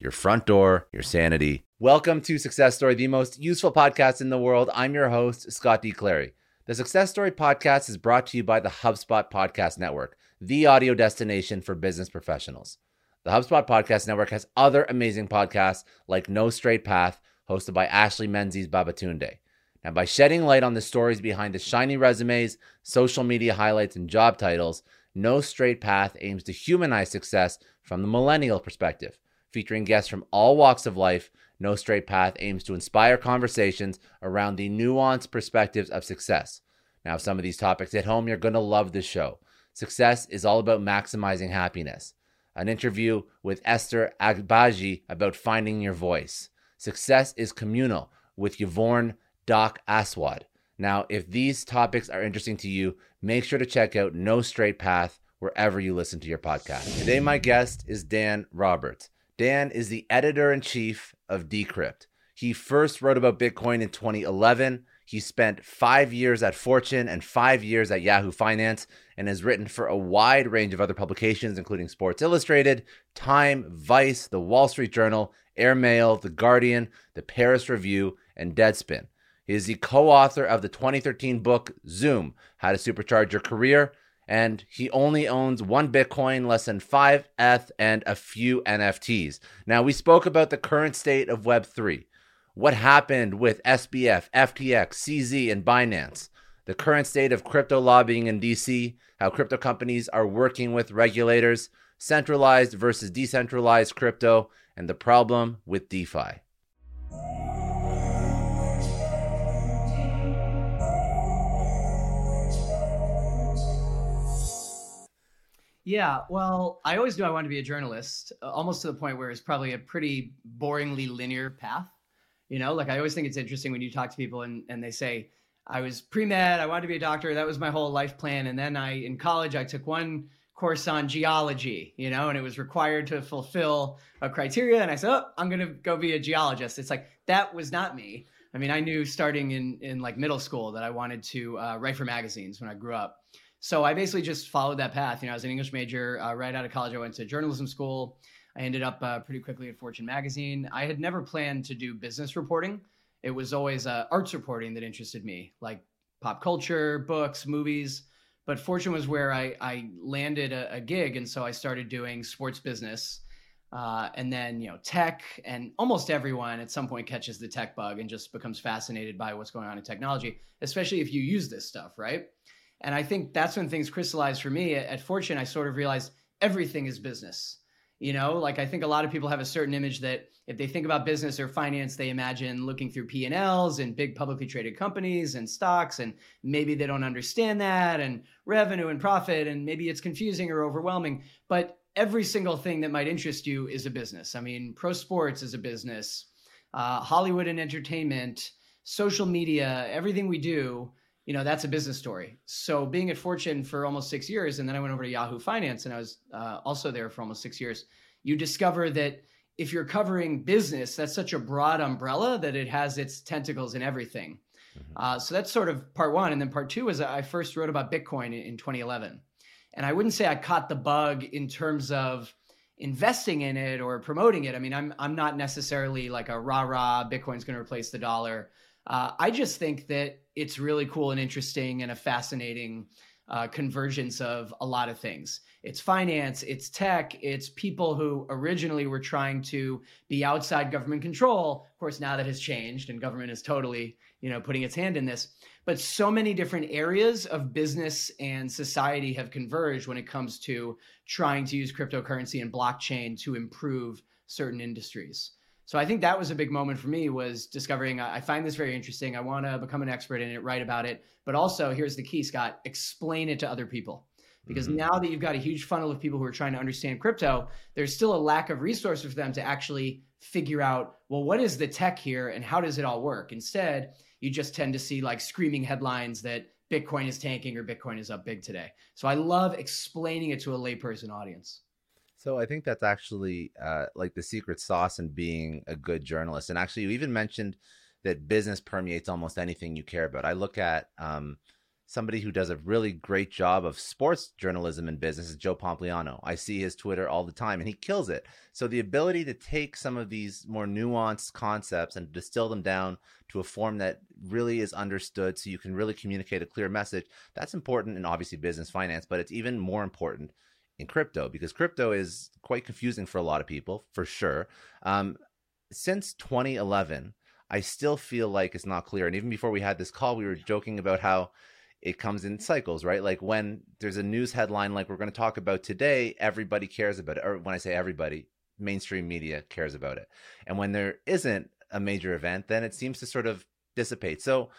your front door, your sanity. Welcome to Success Story, the most useful podcast in the world. I'm your host, Scott D. Clary. The Success Story podcast is brought to you by the HubSpot Podcast Network, the audio destination for business professionals. The HubSpot Podcast Network has other amazing podcasts like No Straight Path, hosted by Ashley Menzies Babatunde. Now, by shedding light on the stories behind the shiny resumes, social media highlights, and job titles, No Straight Path aims to humanize success from the millennial perspective. Featuring guests from all walks of life, No Straight Path aims to inspire conversations around the nuanced perspectives of success. Now, if some of these topics hit home, you're going to love this show. Success is all about maximizing happiness. An interview with Esther Agbaji about finding your voice. Success is communal with Yvonne Doc Aswad. Now, if these topics are interesting to you, make sure to check out No Straight Path wherever you listen to your podcast. Today, my guest is Dan Roberts. Dan is the editor in chief of Decrypt. He first wrote about Bitcoin in 2011. He spent five years at Fortune and five years at Yahoo Finance and has written for a wide range of other publications, including Sports Illustrated, Time, Vice, The Wall Street Journal, Airmail, The Guardian, The Paris Review, and Deadspin. He is the co author of the 2013 book Zoom How to Supercharge Your Career and he only owns one Bitcoin, less than five ETH, and a few NFTs. Now, we spoke about the current state of Web3, what happened with SBF, FTX, CZ, and Binance, the current state of crypto lobbying in DC, how crypto companies are working with regulators, centralized versus decentralized crypto, and the problem with DeFi. Yeah, well, I always knew I wanted to be a journalist, uh, almost to the point where it's probably a pretty boringly linear path. You know, like I always think it's interesting when you talk to people and, and they say, I was pre med, I wanted to be a doctor, that was my whole life plan. And then I, in college, I took one course on geology, you know, and it was required to fulfill a criteria. And I said, oh, I'm going to go be a geologist. It's like, that was not me. I mean, I knew starting in, in like middle school that I wanted to uh, write for magazines when I grew up. So I basically just followed that path. You know, I was an English major. Uh, right out of college, I went to journalism school. I ended up uh, pretty quickly at Fortune magazine. I had never planned to do business reporting. It was always uh, arts reporting that interested me, like pop culture, books, movies. But Fortune was where I, I landed a, a gig, and so I started doing sports business. Uh, and then you know tech and almost everyone at some point catches the tech bug and just becomes fascinated by what's going on in technology especially if you use this stuff right and I think that's when things crystallized for me at, at Fortune. I sort of realized everything is business. You know, like I think a lot of people have a certain image that if they think about business or finance, they imagine looking through P and Ls and big publicly traded companies and stocks, and maybe they don't understand that and revenue and profit, and maybe it's confusing or overwhelming. But every single thing that might interest you is a business. I mean, pro sports is a business, uh, Hollywood and entertainment, social media, everything we do you know that's a business story. So being at fortune for almost six years and then i went over to yahoo finance and i was uh, also there for almost six years you discover that if you're covering business that's such a broad umbrella that it has its tentacles in everything. Mm-hmm. uh, so that's sort of part one. And then part two is i first wrote about bitcoin in 2011 and i wouldn't say i caught the bug in terms of investing in it or promoting it. I mean i'm, I'm not necessarily like a rah rah bitcoin's going to replace the dollar. Uh, I just think that it's really cool and interesting and a fascinating uh, convergence of a lot of things. It's finance, it's tech, it's people who originally were trying to be outside government control. Of course, now that has changed and government is totally, you know, putting its hand in this. but so many different areas of business and society have converged when it comes to trying to use cryptocurrency and blockchain to improve certain industries. So I think that was a big moment for me was discovering I find this very interesting. I want to become an expert in it, write about it, but also here's the key, Scott, explain it to other people. Because mm-hmm. now that you've got a huge funnel of people who are trying to understand crypto, there's still a lack of resources for them to actually figure out, well, what is the tech here and how does it all work? Instead, you just tend to see like screaming headlines that Bitcoin is tanking or Bitcoin is up big today. So I love explaining it to a layperson audience. So I think that's actually uh, like the secret sauce in being a good journalist. And actually, you even mentioned that business permeates almost anything you care about. I look at um, somebody who does a really great job of sports journalism in business is Joe Pompliano. I see his Twitter all the time and he kills it. So the ability to take some of these more nuanced concepts and distill them down to a form that really is understood so you can really communicate a clear message, that's important in obviously business finance, but it's even more important in crypto because crypto is quite confusing for a lot of people, for sure. Um, since 2011, I still feel like it's not clear. And even before we had this call, we were joking about how it comes in cycles, right? Like when there's a news headline like we're going to talk about today, everybody cares about it. Or when I say everybody, mainstream media cares about it. And when there isn't a major event, then it seems to sort of dissipate. So,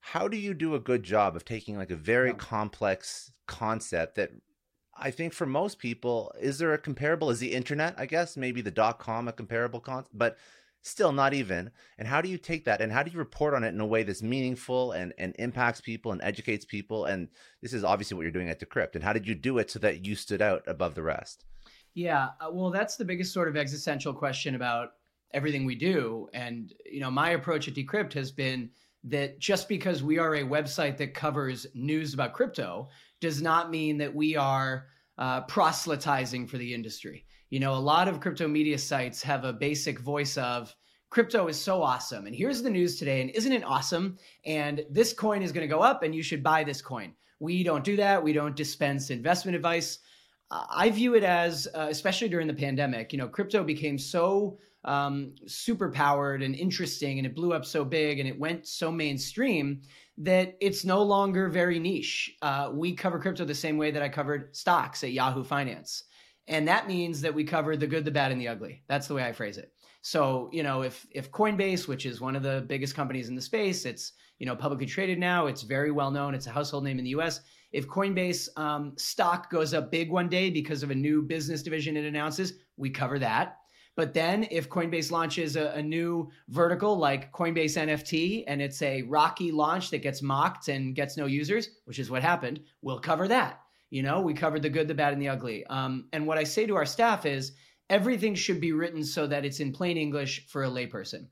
how do you do a good job of taking like a very complex concept that I think for most people, is there a comparable? Is the internet, I guess, maybe the dot com a comparable but still not even and how do you take that and how do you report on it in a way that's meaningful and and impacts people and educates people and this is obviously what you're doing at decrypt and how did you do it so that you stood out above the rest yeah uh, well that's the biggest sort of existential question about everything we do and you know my approach at decrypt has been that just because we are a website that covers news about crypto does not mean that we are uh, proselytizing for the industry you know, a lot of crypto media sites have a basic voice of crypto is so awesome. And here's the news today. And isn't it awesome? And this coin is going to go up and you should buy this coin. We don't do that. We don't dispense investment advice. Uh, I view it as, uh, especially during the pandemic, you know, crypto became so um, super powered and interesting and it blew up so big and it went so mainstream that it's no longer very niche. Uh, we cover crypto the same way that I covered stocks at Yahoo Finance. And that means that we cover the good, the bad, and the ugly. That's the way I phrase it. So, you know, if if Coinbase, which is one of the biggest companies in the space, it's you know publicly traded now, it's very well known, it's a household name in the U.S. If Coinbase um, stock goes up big one day because of a new business division it announces, we cover that. But then if Coinbase launches a, a, new vertical like Coinbase NFT and it's a rocky launch that gets mocked and gets no users, which is what happened, we'll cover that. You know, we covered the good, the bad, and the ugly. Um, and what I say to our staff is everything should be written so that it's in plain English for a layperson.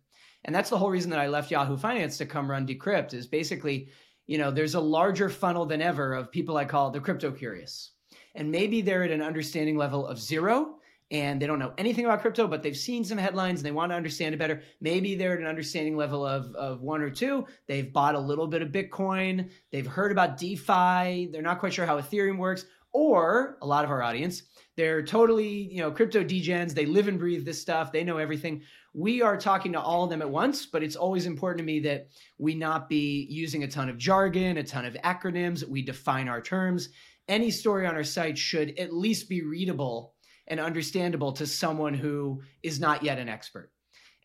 And that's the whole reason that I left Yahoo Finance to come run Decrypt is basically, you know, there's a larger funnel than ever of people I call the crypto curious. And maybe they're at an understanding level of zero and they don't know anything about crypto, but they've seen some headlines and they want to understand it better. Maybe they're at an understanding level of, of one or two. They've bought a little bit of Bitcoin. They've heard about DeFi. They're not quite sure how Ethereum works. Or a lot of our audience, they're totally, you know, crypto degens. They live and breathe this stuff. They know everything. We are talking to all of them at once, but it's always important to me that we not be using a ton of jargon, a ton of acronyms. We define our terms. Any story on our site should at least be readable and understandable to someone who is not yet an expert.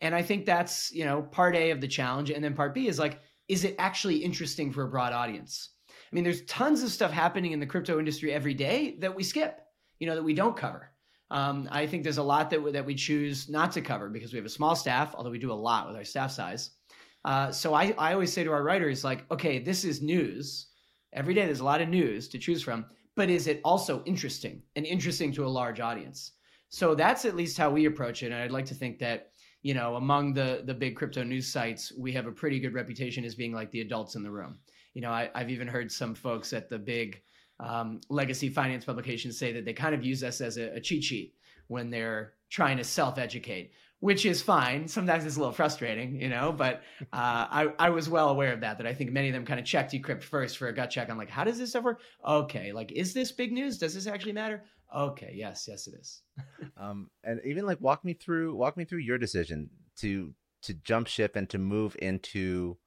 And I think that's, you know, part A of the challenge. And then part B is like, is it actually interesting for a broad audience? I mean, there's tons of stuff happening in the crypto industry every day that we skip, you know, that we don't cover. Um, I think there's a lot that, that we choose not to cover because we have a small staff, although we do a lot with our staff size. Uh, so I, I always say to our writers, like, okay, this is news. Every day there's a lot of news to choose from but is it also interesting and interesting to a large audience? So that's at least how we approach it. And I'd like to think that, you know, among the the big crypto news sites, we have a pretty good reputation as being like the adults in the room. You know, I, have even heard some folks at the big um, legacy finance publications say that they kind of use us as a, a cheat sheet when they're trying to self educate which is fine. Sometimes it's a little frustrating, you know, but uh, I, I was well aware of that, that I think many of them kind of checked Decrypt first for a gut check on like, how does this stuff work? Okay, like, is this big news? Does this actually matter? Okay, yes, yes, it is. um, and even like walk me through, walk me through your decision to to jump ship and to move into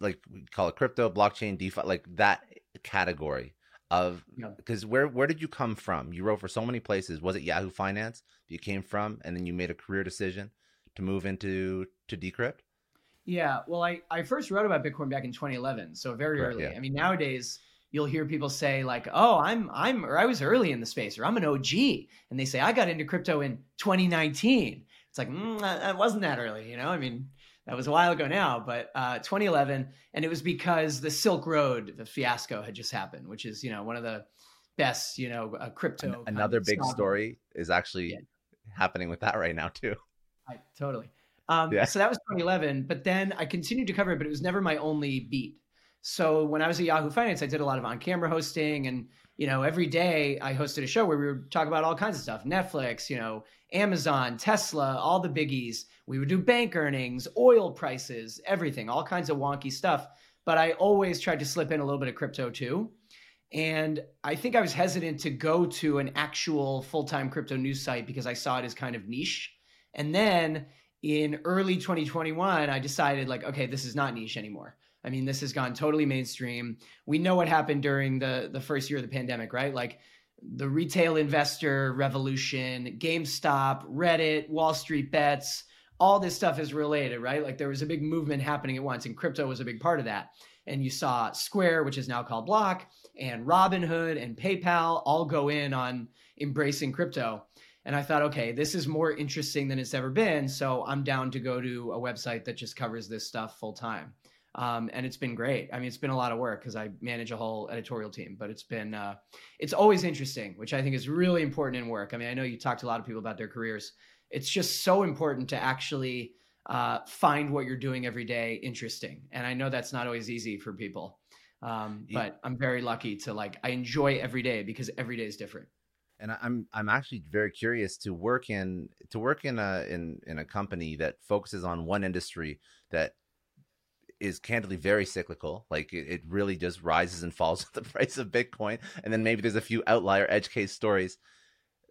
like we call it crypto, blockchain, DeFi, like that category of because yeah. where where did you come from? You wrote for so many places. Was it Yahoo Finance you came from, and then you made a career decision to move into to Decrypt? Yeah, well, I I first wrote about Bitcoin back in 2011, so very Correct, early. Yeah. I mean, nowadays you'll hear people say like, "Oh, I'm I'm or I was early in the space, or I'm an OG," and they say I got into crypto in 2019. It's like mm, I wasn't that early, you know. I mean, that was a while ago now, but uh, 2011, and it was because the Silk Road the fiasco had just happened, which is you know one of the best you know uh, crypto. Another big story is actually yeah. Happening with that right now too. I, totally. Um, yeah. So that was 2011, but then I continued to cover it, but it was never my only beat. So when I was at Yahoo Finance, I did a lot of on-camera hosting, and you know, every day I hosted a show where we would talk about all kinds of stuff: Netflix, you know, Amazon, Tesla, all the biggies. We would do bank earnings, oil prices, everything, all kinds of wonky stuff. But I always tried to slip in a little bit of crypto too. And I think I was hesitant to go to an actual full time crypto news site because I saw it as kind of niche. And then in early 2021, I decided, like, okay, this is not niche anymore. I mean, this has gone totally mainstream. We know what happened during the the first year of the pandemic, right? Like the retail investor revolution, GameStop, Reddit, Wall Street bets, all this stuff is related, right? Like there was a big movement happening at once, and crypto was a big part of that. And you saw Square, which is now called Block, and Robinhood and PayPal all go in on embracing crypto. And I thought, okay, this is more interesting than it's ever been. So I'm down to go to a website that just covers this stuff full time. Um, and it's been great. I mean, it's been a lot of work because I manage a whole editorial team, but it's been uh, it's always interesting, which I think is really important in work. I mean, I know you talk to a lot of people about their careers. It's just so important to actually uh, find what you're doing every day interesting, and I know that's not always easy for people. Um, yeah. But I'm very lucky to like I enjoy every day because every day is different. And I'm I'm actually very curious to work in to work in a in in a company that focuses on one industry that is candidly very cyclical. Like it, it really just rises and falls with the price of Bitcoin. And then maybe there's a few outlier edge case stories.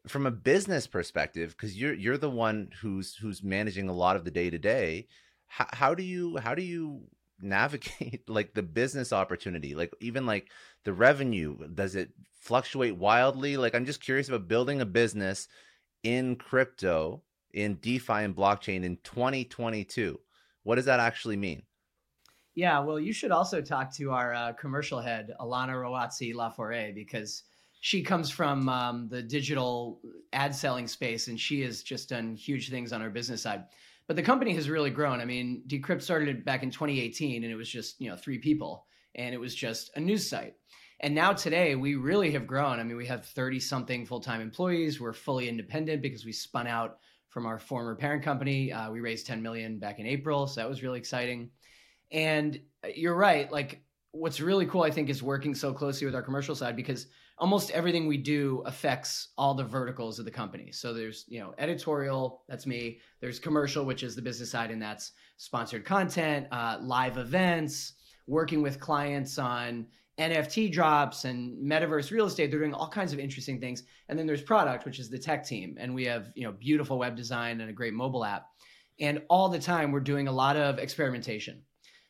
From a business perspective, because you're you're the one who's who's managing a lot of the day to day, how do you how do you navigate like the business opportunity? Like even like the revenue, does it fluctuate wildly? Like I'm just curious about building a business in crypto, in DeFi and blockchain in 2022. What does that actually mean? Yeah, well, you should also talk to our uh, commercial head, Alana Rawatsi Laforet, because she comes from um, the digital ad selling space and she has just done huge things on our business side. But the company has really grown. I mean, Decrypt started back in 2018 and it was just, you know, three people and it was just a news site. And now today we really have grown. I mean, we have 30 something full time employees. We're fully independent because we spun out from our former parent company. Uh, we raised 10 million back in April. So that was really exciting. And uh, you're right. Like, what's really cool, I think, is working so closely with our commercial side because almost everything we do affects all the verticals of the company. So there's, you know, editorial, that's me. There's commercial, which is the business side, and that's sponsored content, uh, live events, working with clients on NFT drops and metaverse real estate. They're doing all kinds of interesting things. And then there's product, which is the tech team. And we have, you know, beautiful web design and a great mobile app. And all the time we're doing a lot of experimentation.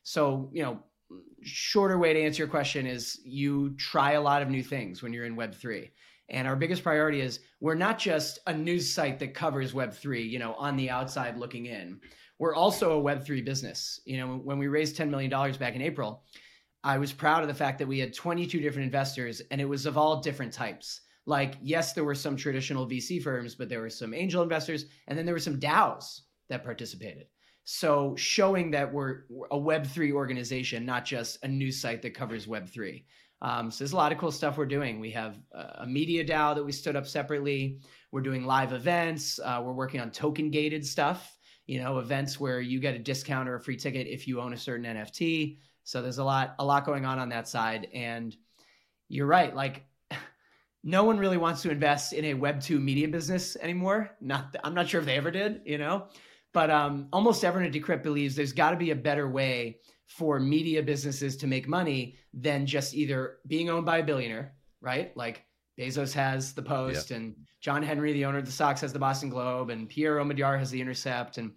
So, you know, shorter way to answer your question is you try a lot of new things when you're in Web3. And our biggest priority is we're not just a news site that covers Web3, you know, on the outside looking in. We're also a Web3 business. You know, when we raised $10 million back in April, I was proud of the fact that we had 22 different investors and it was of all different types. Like, yes, there were some traditional VC firms, but there were some angel investors, and then there were some DAOs that participated. So showing that we're a Web3 organization, not just a news site that covers Web3. Um, so there's a lot of cool stuff we're doing. We have a media DAO that we stood up separately. We're doing live events. Uh, we're working on token gated stuff, you know, events where you get a discount or a free ticket if you own a certain NFT. So there's a lot, a lot going on on that side. And you're right. Like no one really wants to invest in a web 2 media business anymore. Not, I'm not sure if they ever did, you know, but um, almost everyone at Decrypt believes there's got to be a better way for media businesses to make money than just either being owned by a billionaire, right? Like Bezos has the Post, and John Henry, the owner of the Sox, has the Boston Globe, and Pierre Omidyar has the Intercept, and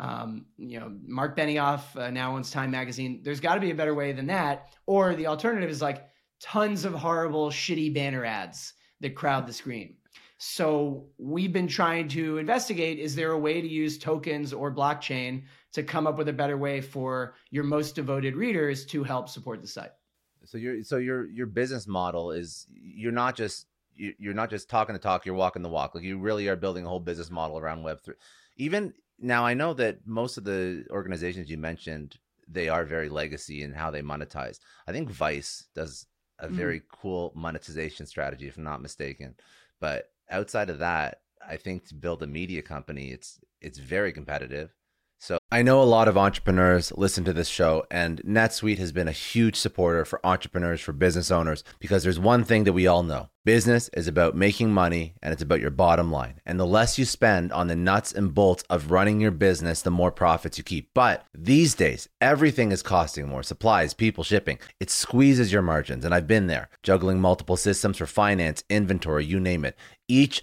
Um, you know, Mark Benioff uh, now owns Time Magazine. There's got to be a better way than that. Or the alternative is like tons of horrible, shitty banner ads that crowd the screen. So we've been trying to investigate is there a way to use tokens or blockchain to come up with a better way for your most devoted readers to help support the site? So your so your your business model is you're not just you're not just talking the talk, you're walking the walk. Like you really are building a whole business model around Web three. Even now, I know that most of the organizations you mentioned they are very legacy in how they monetize. I think Vice does a mm. very cool monetization strategy, if I'm not mistaken. But outside of that, I think to build a media company, it's it's very competitive. So I know a lot of entrepreneurs listen to this show, and NetSuite has been a huge supporter for entrepreneurs, for business owners, because there's one thing that we all know Business is about making money and it's about your bottom line. And the less you spend on the nuts and bolts of running your business, the more profits you keep. But these days, everything is costing more supplies, people, shipping. It squeezes your margins. And I've been there, juggling multiple systems for finance, inventory, you name it, each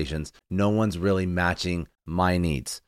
No one's really matching my needs.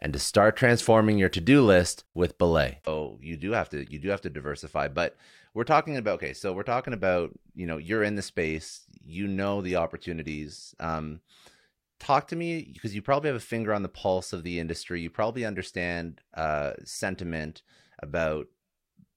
and to start transforming your to-do list with belay. Oh you do have to you do have to diversify but we're talking about okay so we're talking about you know you're in the space you know the opportunities um talk to me because you probably have a finger on the pulse of the industry you probably understand uh sentiment about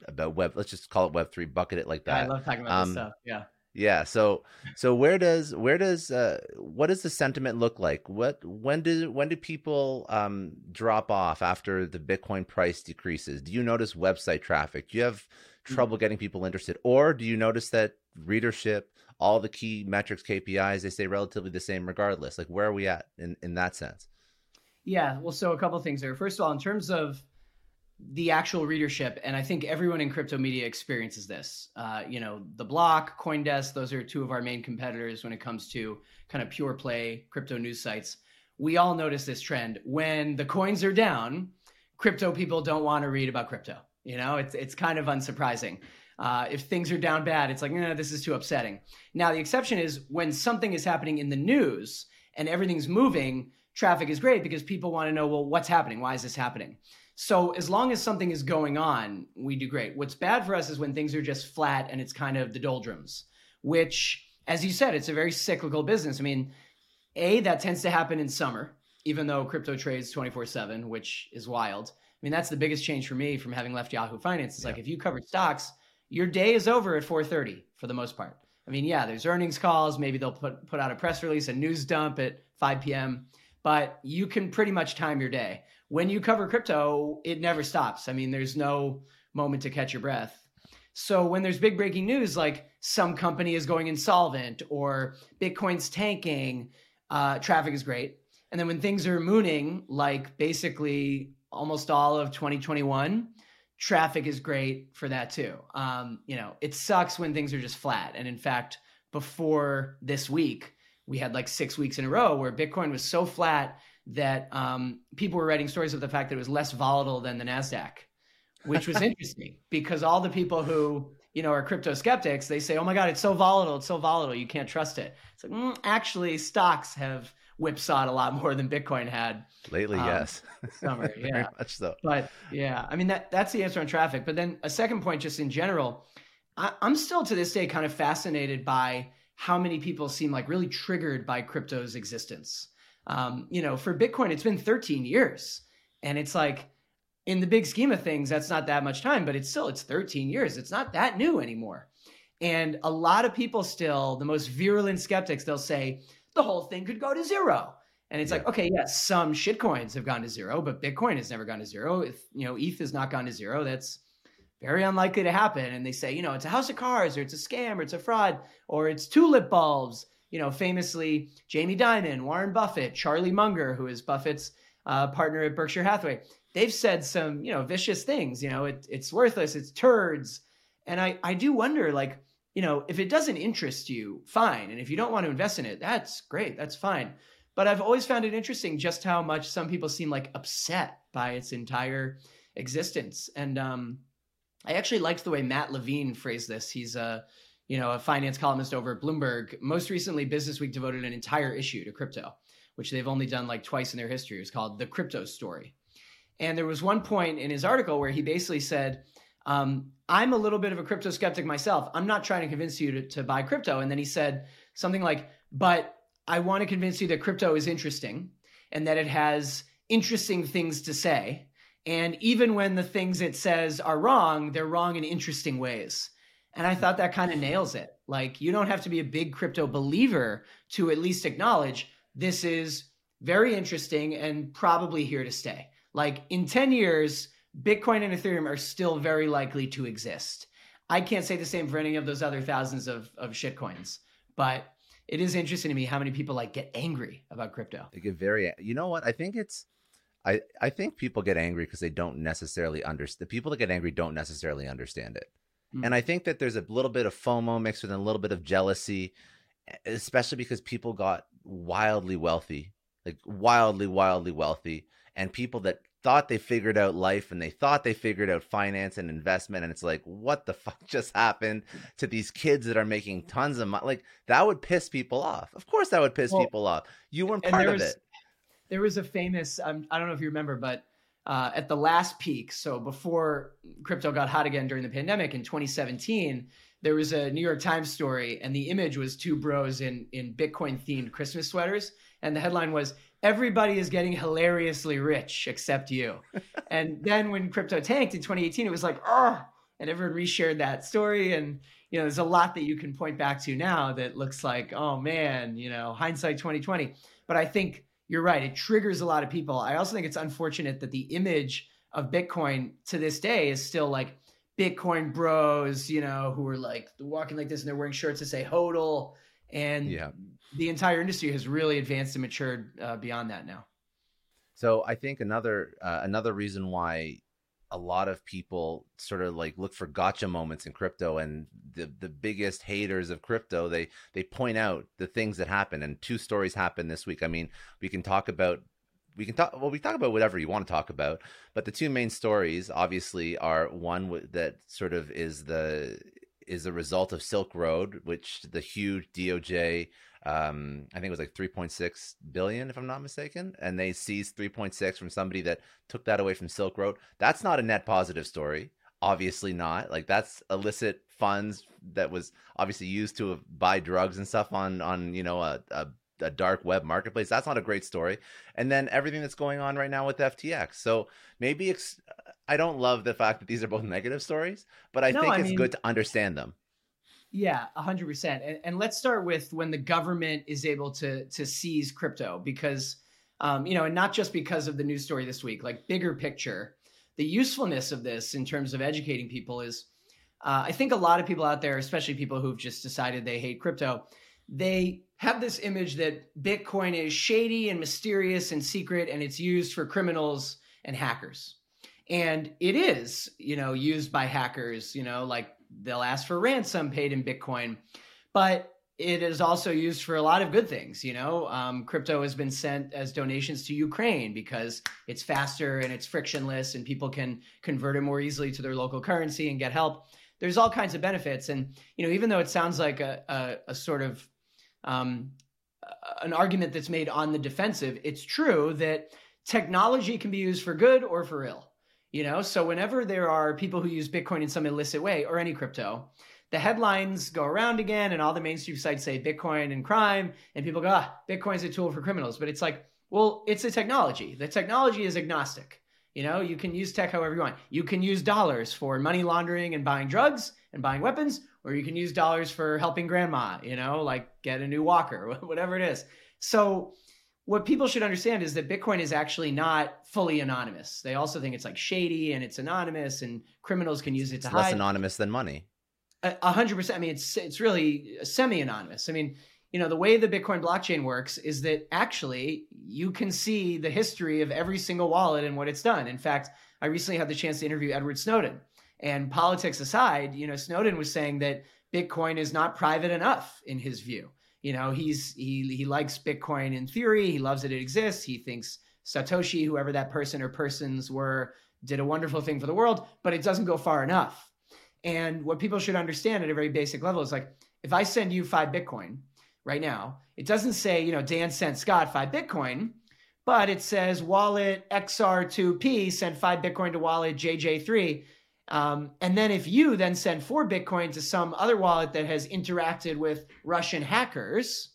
about web let's just call it web 3 bucket it like that. yeah, i love talking about um, this stuff yeah yeah. So so where does where does uh what does the sentiment look like? What when do when do people um drop off after the Bitcoin price decreases? Do you notice website traffic? Do you have mm. trouble getting people interested? Or do you notice that readership, all the key metrics, KPIs, they stay relatively the same regardless? Like where are we at in, in that sense? Yeah, well, so a couple things there. First of all, in terms of the actual readership, and I think everyone in crypto media experiences this. Uh, you know, the Block, CoinDesk, those are two of our main competitors when it comes to kind of pure play crypto news sites. We all notice this trend. When the coins are down, crypto people don't want to read about crypto. You know, it's it's kind of unsurprising. Uh, if things are down bad, it's like, no, this is too upsetting. Now, the exception is when something is happening in the news and everything's moving, traffic is great because people want to know, well, what's happening? Why is this happening? So as long as something is going on, we do great. What's bad for us is when things are just flat and it's kind of the doldrums, which, as you said, it's a very cyclical business. I mean, A, that tends to happen in summer, even though crypto trades 24 7, which is wild. I mean, that's the biggest change for me from having left Yahoo Finance. It's yeah. like if you covered stocks, your day is over at 4:30 for the most part. I mean, yeah, there's earnings calls. Maybe they'll put put out a press release, a news dump at 5 p.m. But you can pretty much time your day when you cover crypto, it never stops. I mean, there's no moment to catch your breath. So when there's big breaking news, like some company is going insolvent or Bitcoin's tanking, uh, traffic is great. And then when things are mooning, like basically almost all of 2021, traffic is great for that too. Um, you know, it sucks when things are just flat. And in fact, before this week, we had like six weeks in a row where Bitcoin was so flat that um, people were writing stories of the fact that it was less volatile than the Nasdaq, which was interesting because all the people who you know are crypto skeptics they say, "Oh my God, it's so volatile! It's so volatile! You can't trust it." It's like mm, actually, stocks have whipsawed a lot more than Bitcoin had lately. Um, yes, summer, yeah, very much so. But yeah, I mean that that's the answer on traffic. But then a second point, just in general, I, I'm still to this day kind of fascinated by how many people seem like really triggered by crypto's existence. Um, you know, for Bitcoin, it's been 13 years. And it's like, in the big scheme of things, that's not that much time, but it's still, it's 13 years. It's not that new anymore. And a lot of people still, the most virulent skeptics, they'll say the whole thing could go to zero. And it's yeah. like, okay, yes, some shit coins have gone to zero, but Bitcoin has never gone to zero. If you know ETH has not gone to zero, that's very unlikely to happen. And they say, you know, it's a house of cards, or it's a scam, or it's a fraud, or it's tulip bulbs. You know, famously, Jamie Dimon, Warren Buffett, Charlie Munger, who is Buffett's uh, partner at Berkshire Hathaway, they've said some, you know, vicious things. You know, it, it's worthless, it's turds. And I, I do wonder, like, you know, if it doesn't interest you, fine. And if you don't want to invest in it, that's great, that's fine. But I've always found it interesting just how much some people seem like upset by its entire existence. And um, I actually liked the way Matt Levine phrased this. He's a you know a finance columnist over at Bloomberg. Most recently, Business Week devoted an entire issue to crypto, which they've only done like twice in their history. It was called the Crypto Story. And there was one point in his article where he basically said, um, I'm a little bit of a crypto skeptic myself. I'm not trying to convince you to, to buy crypto. And then he said something like, but I want to convince you that crypto is interesting and that it has interesting things to say. And even when the things it says are wrong, they're wrong in interesting ways. And I thought that kind of nails it. Like, you don't have to be a big crypto believer to at least acknowledge this is very interesting and probably here to stay. Like, in 10 years, Bitcoin and Ethereum are still very likely to exist. I can't say the same for any of those other thousands of, of shitcoins, but it is interesting to me how many people like get angry about crypto. They get very, you know what? I think it's, I, I think people get angry because they don't necessarily understand. The people that get angry don't necessarily understand it. Mm. And I think that there's a little bit of FOMO mixed with a little bit of jealousy, especially because people got wildly wealthy, like wildly, wildly wealthy. And people that thought they figured out life and they thought they figured out finance and investment and it's like what the fuck just happened to these kids that are making tons of money like that would piss people off of course that would piss well, people off you weren't part of it there was a famous um, i don't know if you remember but uh, at the last peak so before crypto got hot again during the pandemic in 2017 there was a new york times story and the image was two bros in in bitcoin themed christmas sweaters and the headline was everybody is getting hilariously rich except you. and then when crypto tanked in 2018, it was like, oh, and everyone reshared that story. And, you know, there's a lot that you can point back to now that looks like, oh man, you know, hindsight 2020. But I think you're right. It triggers a lot of people. I also think it's unfortunate that the image of Bitcoin to this day is still like Bitcoin bros, you know, who are like walking like this and they're wearing shirts that say HODL. And yeah the entire industry has really advanced and matured uh, beyond that now. So I think another uh, another reason why a lot of people sort of like look for gotcha moments in crypto and the the biggest haters of crypto they they point out the things that happen and two stories happened this week. I mean, we can talk about we can talk well we talk about whatever you want to talk about but the two main stories obviously are one that sort of is the is a result of silk road which the huge doj um, I think it was like 3.6 billion, if I'm not mistaken, and they seized 3.6 from somebody that took that away from Silk Road. That's not a net positive story. Obviously not. Like that's illicit funds that was obviously used to buy drugs and stuff on on you know a, a a dark web marketplace. That's not a great story. And then everything that's going on right now with FTX. So maybe ex- I don't love the fact that these are both negative stories, but I no, think I it's mean, good to understand them. Yeah, hundred percent. And, and let's start with when the government is able to to seize crypto, because um, you know, and not just because of the news story this week. Like bigger picture, the usefulness of this in terms of educating people is, uh, I think a lot of people out there, especially people who've just decided they hate crypto, they have this image that Bitcoin is shady and mysterious and secret, and it's used for criminals and hackers. And it is, you know, used by hackers, you know, like they'll ask for ransom paid in Bitcoin, but it is also used for a lot of good things. You know, um, crypto has been sent as donations to Ukraine because it's faster and it's frictionless, and people can convert it more easily to their local currency and get help. There's all kinds of benefits, and you know, even though it sounds like a a, a sort of um, an argument that's made on the defensive, it's true that technology can be used for good or for ill. You know, so whenever there are people who use Bitcoin in some illicit way or any crypto, the headlines go around again and all the mainstream sites say Bitcoin and crime, and people go, ah, Bitcoin's a tool for criminals. But it's like, Well, it's a technology. The technology is agnostic. You know, you can use tech however you want. You can use dollars for money laundering and buying drugs and buying weapons, or you can use dollars for helping grandma, you know, like get a new walker, whatever it is. So, what people should understand is that Bitcoin is actually not fully anonymous. They also think it's like shady and it's anonymous, and criminals can use it to it's hide. Less anonymous than money. A hundred percent. I mean, it's it's really semi-anonymous. I mean, you know, the way the Bitcoin blockchain works is that actually you can see the history of every single wallet and what it's done. In fact, I recently had the chance to interview Edward Snowden. And politics aside, you know, Snowden was saying that Bitcoin is not private enough in his view. You know, he's he he likes Bitcoin in theory. He loves that it exists. He thinks Satoshi, whoever that person or persons were, did a wonderful thing for the world, but it doesn't go far enough. And what people should understand at a very basic level is like, if I send you five Bitcoin right now, it doesn't say, you know, Dan sent Scott five Bitcoin, but it says wallet XR2P sent five Bitcoin to wallet JJ3. Um, and then if you then send four Bitcoin to some other wallet that has interacted with Russian hackers,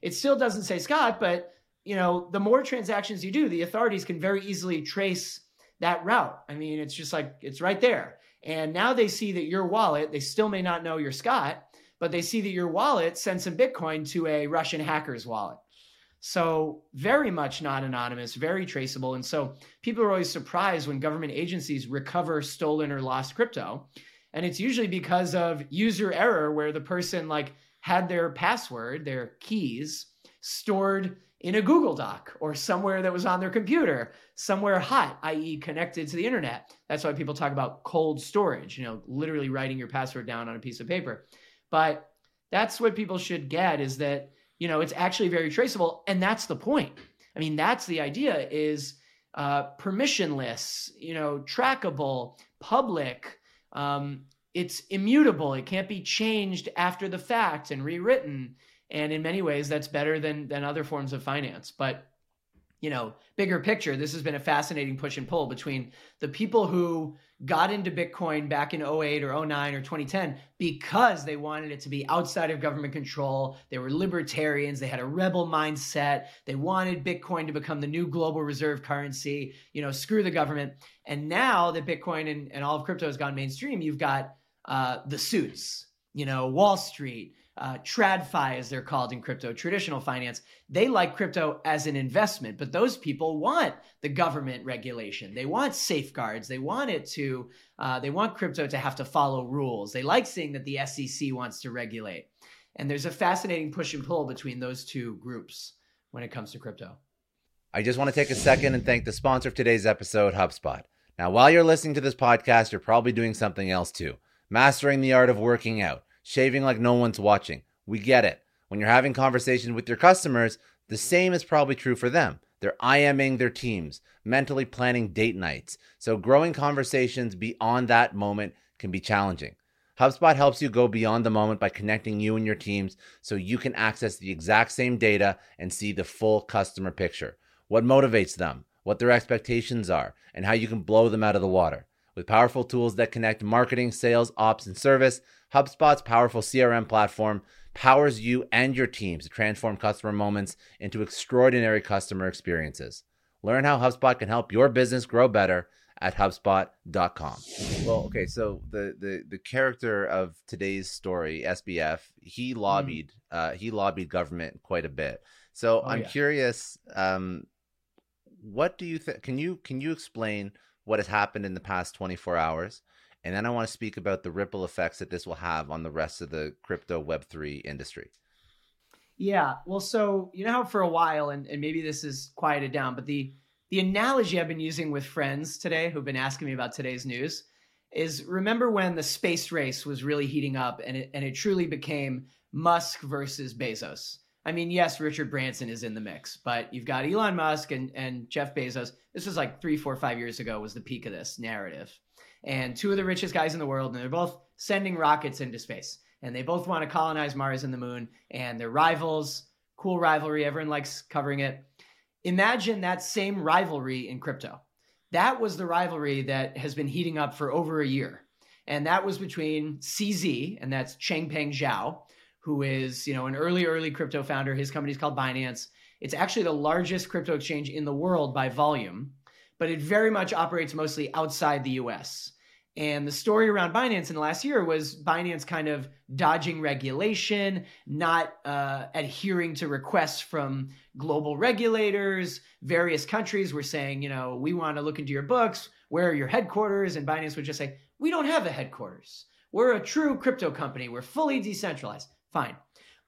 it still doesn't say Scott, but you know, the more transactions you do, the authorities can very easily trace that route. I mean, it's just like it's right there. And now they see that your wallet, they still may not know you're Scott, but they see that your wallet sent some Bitcoin to a Russian hacker's wallet. So, very much not anonymous, very traceable. And so, people are always surprised when government agencies recover stolen or lost crypto. And it's usually because of user error where the person like had their password, their keys stored in a Google Doc or somewhere that was on their computer, somewhere hot, i.e., connected to the internet. That's why people talk about cold storage, you know, literally writing your password down on a piece of paper. But that's what people should get is that you know it's actually very traceable and that's the point. I mean that's the idea is uh, permissionless you know trackable public um, it's immutable. It can't be changed after the fact and rewritten. And in many ways that's better than than other forms of finance. But you know, bigger picture, this has been a fascinating push and pull between the people who got into Bitcoin back in 08 or 09 or 2010 because they wanted it to be outside of government control. They were libertarians. They had a rebel mindset. They wanted Bitcoin to become the new global reserve currency, you know, screw the government. And now that Bitcoin and, and all of crypto has gone mainstream, you've got uh, the suits, you know, Wall Street, uh, TradFi, as they're called in crypto, traditional finance, they like crypto as an investment, but those people want the government regulation. They want safeguards. They want it to, uh, they want crypto to have to follow rules. They like seeing that the SEC wants to regulate. And there's a fascinating push and pull between those two groups when it comes to crypto. I just want to take a second and thank the sponsor of today's episode, HubSpot. Now, while you're listening to this podcast, you're probably doing something else too mastering the art of working out shaving like no one's watching. We get it. When you're having conversations with your customers, the same is probably true for them. They're IMing their teams, mentally planning date nights. So growing conversations beyond that moment can be challenging. HubSpot helps you go beyond the moment by connecting you and your teams so you can access the exact same data and see the full customer picture. What motivates them, what their expectations are, and how you can blow them out of the water. With powerful tools that connect marketing, sales, ops, and service, HubSpot's powerful CRM platform powers you and your teams to transform customer moments into extraordinary customer experiences. Learn how HubSpot can help your business grow better at hubspot.com. Well, okay, so the the the character of today's story, SBF, he hmm. lobbied mm. uh he lobbied government quite a bit. So oh, I'm yeah. curious um what do you think can you can you explain what has happened in the past 24 hours and then I want to speak about the ripple effects that this will have on the rest of the crypto Web3 industry. Yeah. Well, so you know how for a while, and, and maybe this is quieted down, but the the analogy I've been using with friends today who've been asking me about today's news is remember when the space race was really heating up and it and it truly became Musk versus Bezos. I mean, yes, Richard Branson is in the mix, but you've got Elon Musk and, and Jeff Bezos. This was like three, four, five years ago was the peak of this narrative and two of the richest guys in the world, and they're both sending rockets into space. And they both want to colonize Mars and the moon, and they're rivals. Cool rivalry. Everyone likes covering it. Imagine that same rivalry in crypto. That was the rivalry that has been heating up for over a year. And that was between CZ, and that's Changpeng Zhao, who is, you know, an early, early crypto founder. His company's called Binance. It's actually the largest crypto exchange in the world by volume, but it very much operates mostly outside the US. And the story around Binance in the last year was Binance kind of dodging regulation, not uh, adhering to requests from global regulators. Various countries were saying, you know, we want to look into your books. Where are your headquarters? And Binance would just say, we don't have a headquarters. We're a true crypto company. We're fully decentralized. Fine.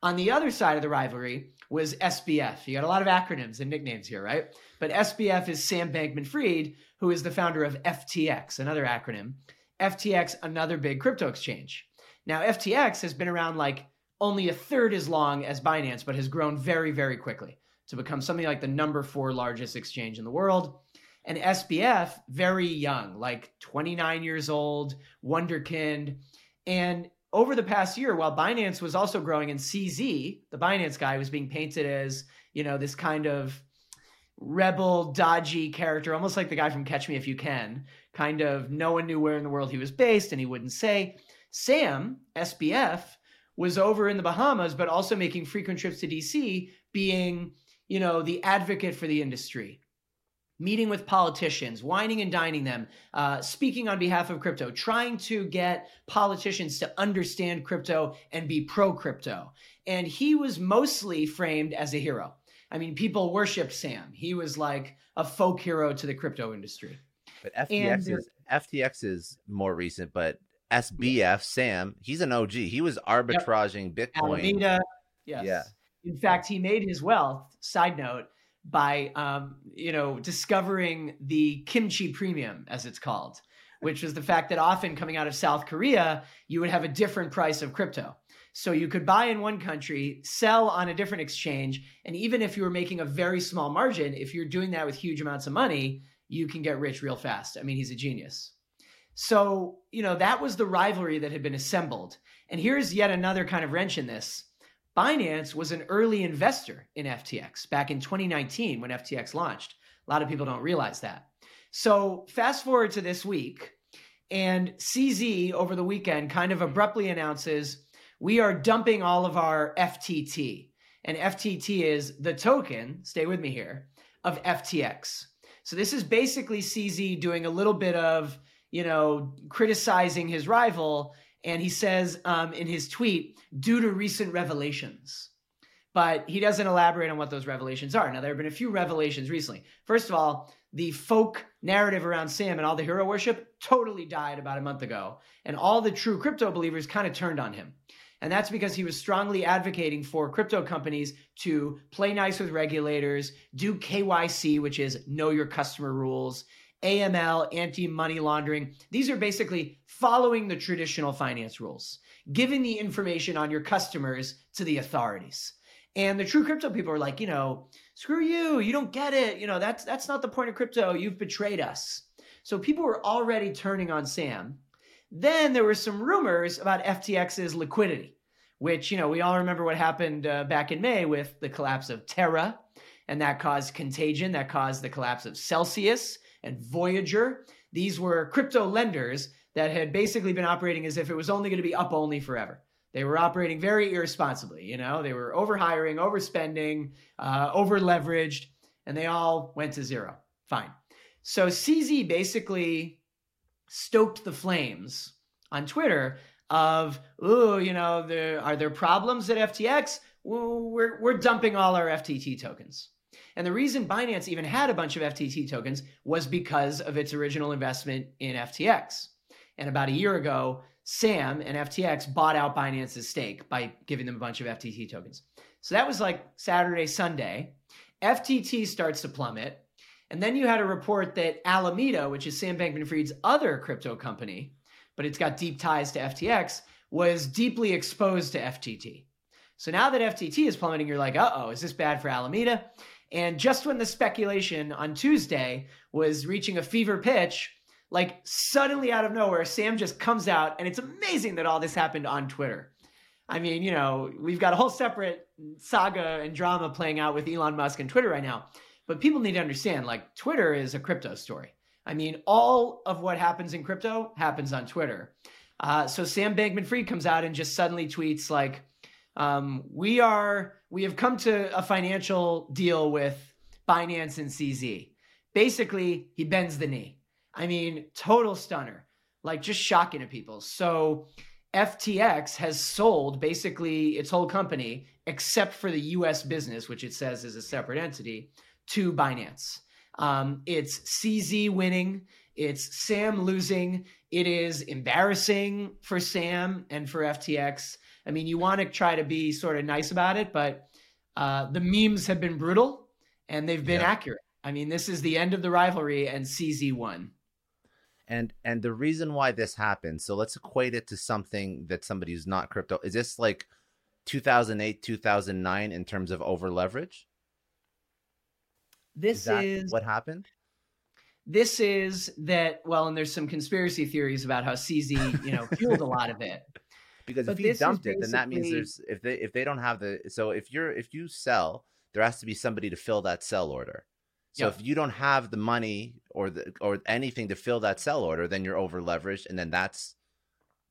On the other side of the rivalry was SBF. You got a lot of acronyms and nicknames here, right? But SBF is Sam Bankman Fried, who is the founder of FTX, another acronym. FTX, another big crypto exchange. Now, FTX has been around like only a third as long as Binance, but has grown very, very quickly to become something like the number four largest exchange in the world. And SBF, very young, like 29 years old, wonderkind. And over the past year, while Binance was also growing and CZ, the Binance guy, was being painted as, you know, this kind of rebel, dodgy character, almost like the guy from Catch Me If You Can. Kind of no one knew where in the world he was based and he wouldn't say. Sam, SBF, was over in the Bahamas, but also making frequent trips to DC, being, you know, the advocate for the industry meeting with politicians, wining and dining them, uh, speaking on behalf of crypto, trying to get politicians to understand crypto and be pro crypto. And he was mostly framed as a hero. I mean, people worshiped Sam. He was like a folk hero to the crypto industry. But FTX is FTX is more recent, but SBF yeah. Sam, he's an OG. He was arbitraging yep. Bitcoin. Alameda, yes. Yeah. In fact, he made his wealth. Side note by um, you know discovering the kimchi premium, as it's called, which was the fact that often coming out of South Korea, you would have a different price of crypto. So you could buy in one country, sell on a different exchange, and even if you were making a very small margin, if you're doing that with huge amounts of money, you can get rich real fast. I mean, he's a genius. So, you know, that was the rivalry that had been assembled. And here's yet another kind of wrench in this. Binance was an early investor in FTX back in 2019 when FTX launched. A lot of people don't realize that. So, fast forward to this week, and CZ over the weekend kind of abruptly announces we are dumping all of our FTT. And FTT is the token, stay with me here, of FTX. So, this is basically CZ doing a little bit of, you know, criticizing his rival and he says um, in his tweet, due to recent revelations. But he doesn't elaborate on what those revelations are. Now, there have been a few revelations recently. First of all, the folk narrative around Sam and all the hero worship totally died about a month ago. And all the true crypto believers kind of turned on him. And that's because he was strongly advocating for crypto companies to play nice with regulators, do KYC, which is know your customer rules, AML, anti money laundering. These are basically following the traditional finance rules, giving the information on your customers to the authorities. And the true crypto people are like, you know, screw you, you don't get it. You know, that's that's not the point of crypto. You've betrayed us. So people were already turning on Sam. Then there were some rumors about FTX's liquidity, which, you know, we all remember what happened uh, back in May with the collapse of Terra, and that caused contagion, that caused the collapse of Celsius, and Voyager. These were crypto lenders that had basically been operating as if it was only going to be up only forever. They were operating very irresponsibly. You know, they were overhiring, overspending, uh, over leveraged, and they all went to zero. Fine. So CZ basically stoked the flames on Twitter of, oh, you know, there, are there problems at FTX? We're, we're dumping all our FTT tokens. And the reason Binance even had a bunch of FTT tokens was because of its original investment in FTX. And about a year ago, Sam and FTX bought out Binance's stake by giving them a bunch of FTT tokens. So that was like Saturday, Sunday. FTT starts to plummet. And then you had a report that Alameda, which is Sam Bankman Fried's other crypto company, but it's got deep ties to FTX, was deeply exposed to FTT. So now that FTT is plummeting, you're like, uh oh, is this bad for Alameda? And just when the speculation on Tuesday was reaching a fever pitch, like suddenly out of nowhere, Sam just comes out, and it's amazing that all this happened on Twitter. I mean, you know, we've got a whole separate saga and drama playing out with Elon Musk and Twitter right now. But people need to understand like, Twitter is a crypto story. I mean, all of what happens in crypto happens on Twitter. Uh, so Sam Bankman Fried comes out and just suddenly tweets, like, Um, we are we have come to a financial deal with Binance and CZ. Basically, he bends the knee. I mean, total stunner, like just shocking to people. So FTX has sold basically its whole company, except for the US business, which it says is a separate entity, to Binance. Um, it's CZ winning, it's Sam losing. It is embarrassing for Sam and for FTX. I mean, you want to try to be sort of nice about it, but uh, the memes have been brutal and they've been yeah. accurate. I mean, this is the end of the rivalry, and CZ won. And and the reason why this happened, so let's equate it to something that somebody who's not crypto. Is this like 2008, 2009 in terms of over leverage? This is, is what happened. This is that well, and there's some conspiracy theories about how CZ, you know, fueled a lot of it. Because but if he dumped it, then that means there's if they if they don't have the so if you're if you sell, there has to be somebody to fill that sell order. So if you don't have the money or the or anything to fill that sell order, then you're over leveraged, and then that's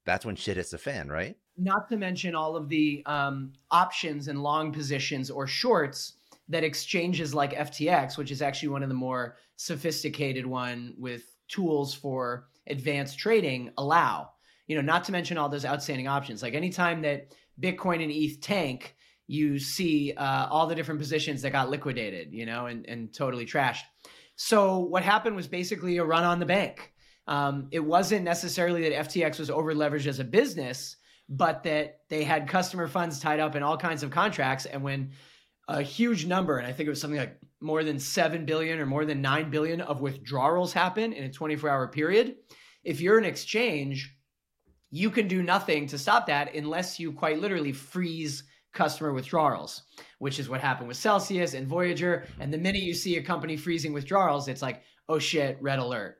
that's when shit hits the fan, right? Not to mention all of the um, options and long positions or shorts that exchanges like FTX, which is actually one of the more sophisticated one with tools for advanced trading, allow. You know, not to mention all those outstanding options. Like anytime that Bitcoin and ETH tank, you see uh, all the different positions that got liquidated, you know, and, and totally trashed. So what happened was basically a run on the bank. Um, it wasn't necessarily that FTX was over leveraged as a business, but that they had customer funds tied up in all kinds of contracts. And when a huge number, and I think it was something like more than 7 billion or more than 9 billion of withdrawals happen in a 24 hour period, if you're an exchange, you can do nothing to stop that unless you quite literally freeze customer withdrawals, which is what happened with Celsius and Voyager. And the minute you see a company freezing withdrawals, it's like, oh shit, red alert.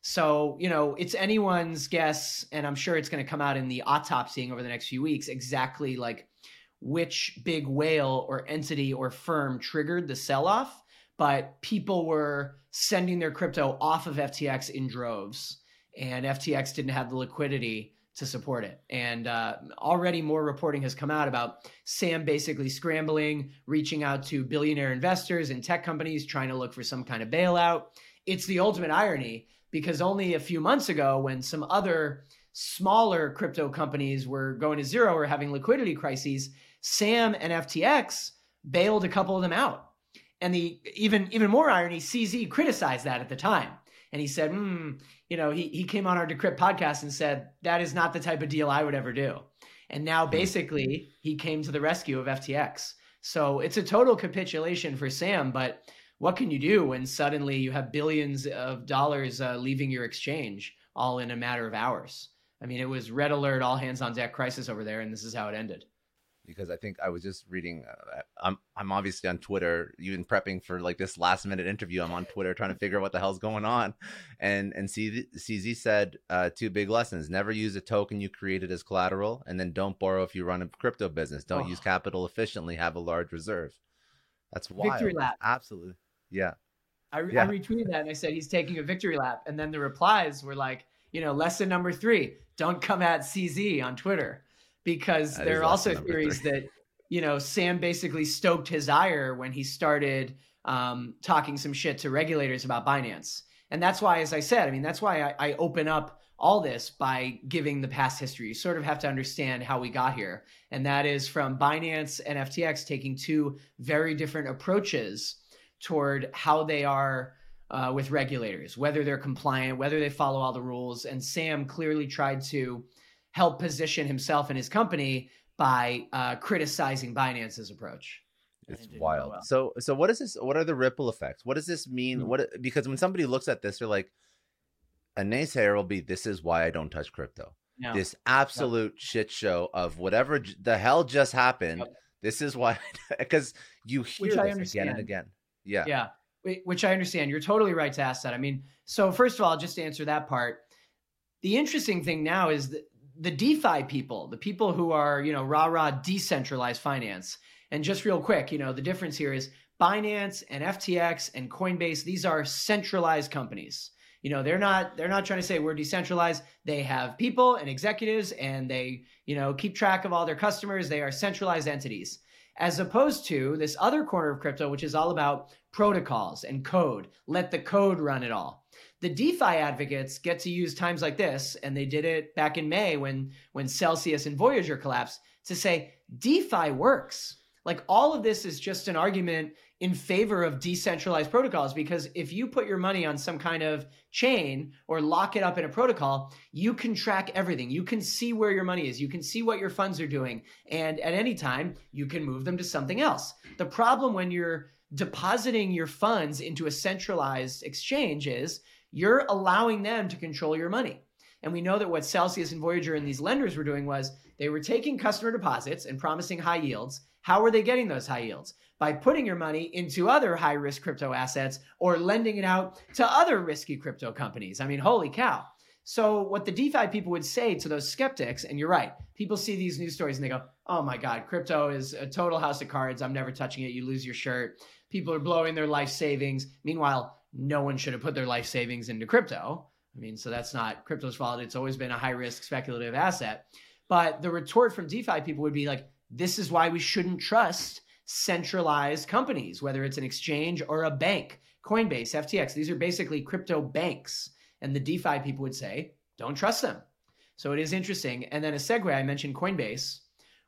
So, you know, it's anyone's guess, and I'm sure it's going to come out in the autopsying over the next few weeks, exactly like which big whale or entity or firm triggered the sell off. But people were sending their crypto off of FTX in droves, and FTX didn't have the liquidity to support it. And uh, already more reporting has come out about Sam basically scrambling, reaching out to billionaire investors and tech companies, trying to look for some kind of bailout. It's the ultimate irony because only a few months ago, when some other smaller crypto companies were going to zero or having liquidity crises, Sam and FTX bailed a couple of them out. And the even even more irony, CZ criticized that at the time and he said, mm, you know, he, he came on our Decrypt podcast and said, that is not the type of deal I would ever do. And now hmm. basically he came to the rescue of FTX. So it's a total capitulation for Sam, but what can you do when suddenly you have billions of dollars uh, leaving your exchange all in a matter of hours? I mean, it was red alert, all hands on deck crisis over there, and this is how it ended because I think I was just reading. Uh, I'm I'm obviously on Twitter, even prepping for like this last minute interview. I'm on Twitter trying to figure out what the hell's going on, and and CZ, CZ said uh, two big lessons: never use a token you created as collateral, and then don't borrow if you run a crypto business. Don't oh. use capital efficiently. Have a large reserve. That's wild. Victory lap. Absolutely, yeah. I, yeah. I retweeted that and I said he's taking a victory lap, and then the replies were like, you know, lesson number three: don't come at CZ on Twitter because that there are also theories three. that you know Sam basically stoked his ire when he started um, talking some shit to regulators about Binance, and that's why, as I said, I mean that's why I, I open up all this by giving the past history. You sort of have to understand how we got here, and that is from Binance and FTX taking two very different approaches toward how they are. Uh, with regulators, whether they're compliant, whether they follow all the rules. And Sam clearly tried to help position himself and his company by uh, criticizing Binance's approach. It's wild. Well. So, so what is this? What are the ripple effects? What does this mean? Mm-hmm. What because when somebody looks at this, they're like, a naysayer will be, "This is why I don't touch crypto." No. This absolute no. shit show of whatever the hell just happened. Yep. This is why, because you hear Which this again and again. Yeah, yeah. Which I understand. You're totally right to ask that. I mean, so first of all, just to answer that part, the interesting thing now is that the DeFi people, the people who are, you know, rah rah decentralized finance. And just real quick, you know, the difference here is Binance and FTX and Coinbase, these are centralized companies. You know, they're not they're not trying to say we're decentralized. They have people and executives and they, you know, keep track of all their customers. They are centralized entities. As opposed to this other corner of crypto which is all about protocols and code. Let the code run it all. The DeFi advocates get to use times like this and they did it back in May when when Celsius and Voyager collapsed to say DeFi works. Like all of this is just an argument in favor of decentralized protocols because if you put your money on some kind of chain or lock it up in a protocol, you can track everything. You can see where your money is. You can see what your funds are doing. And at any time, you can move them to something else. The problem when you're depositing your funds into a centralized exchange is you're allowing them to control your money. And we know that what Celsius and Voyager and these lenders were doing was they were taking customer deposits and promising high yields. How are they getting those high yields? By putting your money into other high risk crypto assets or lending it out to other risky crypto companies. I mean, holy cow. So, what the DeFi people would say to those skeptics, and you're right, people see these news stories and they go, oh my God, crypto is a total house of cards. I'm never touching it. You lose your shirt. People are blowing their life savings. Meanwhile, no one should have put their life savings into crypto. I mean, so that's not crypto's fault. It's always been a high risk speculative asset. But the retort from DeFi people would be like, this is why we shouldn't trust centralized companies, whether it's an exchange or a bank. Coinbase, FTX, these are basically crypto banks. And the DeFi people would say, don't trust them. So it is interesting. And then a segue, I mentioned Coinbase.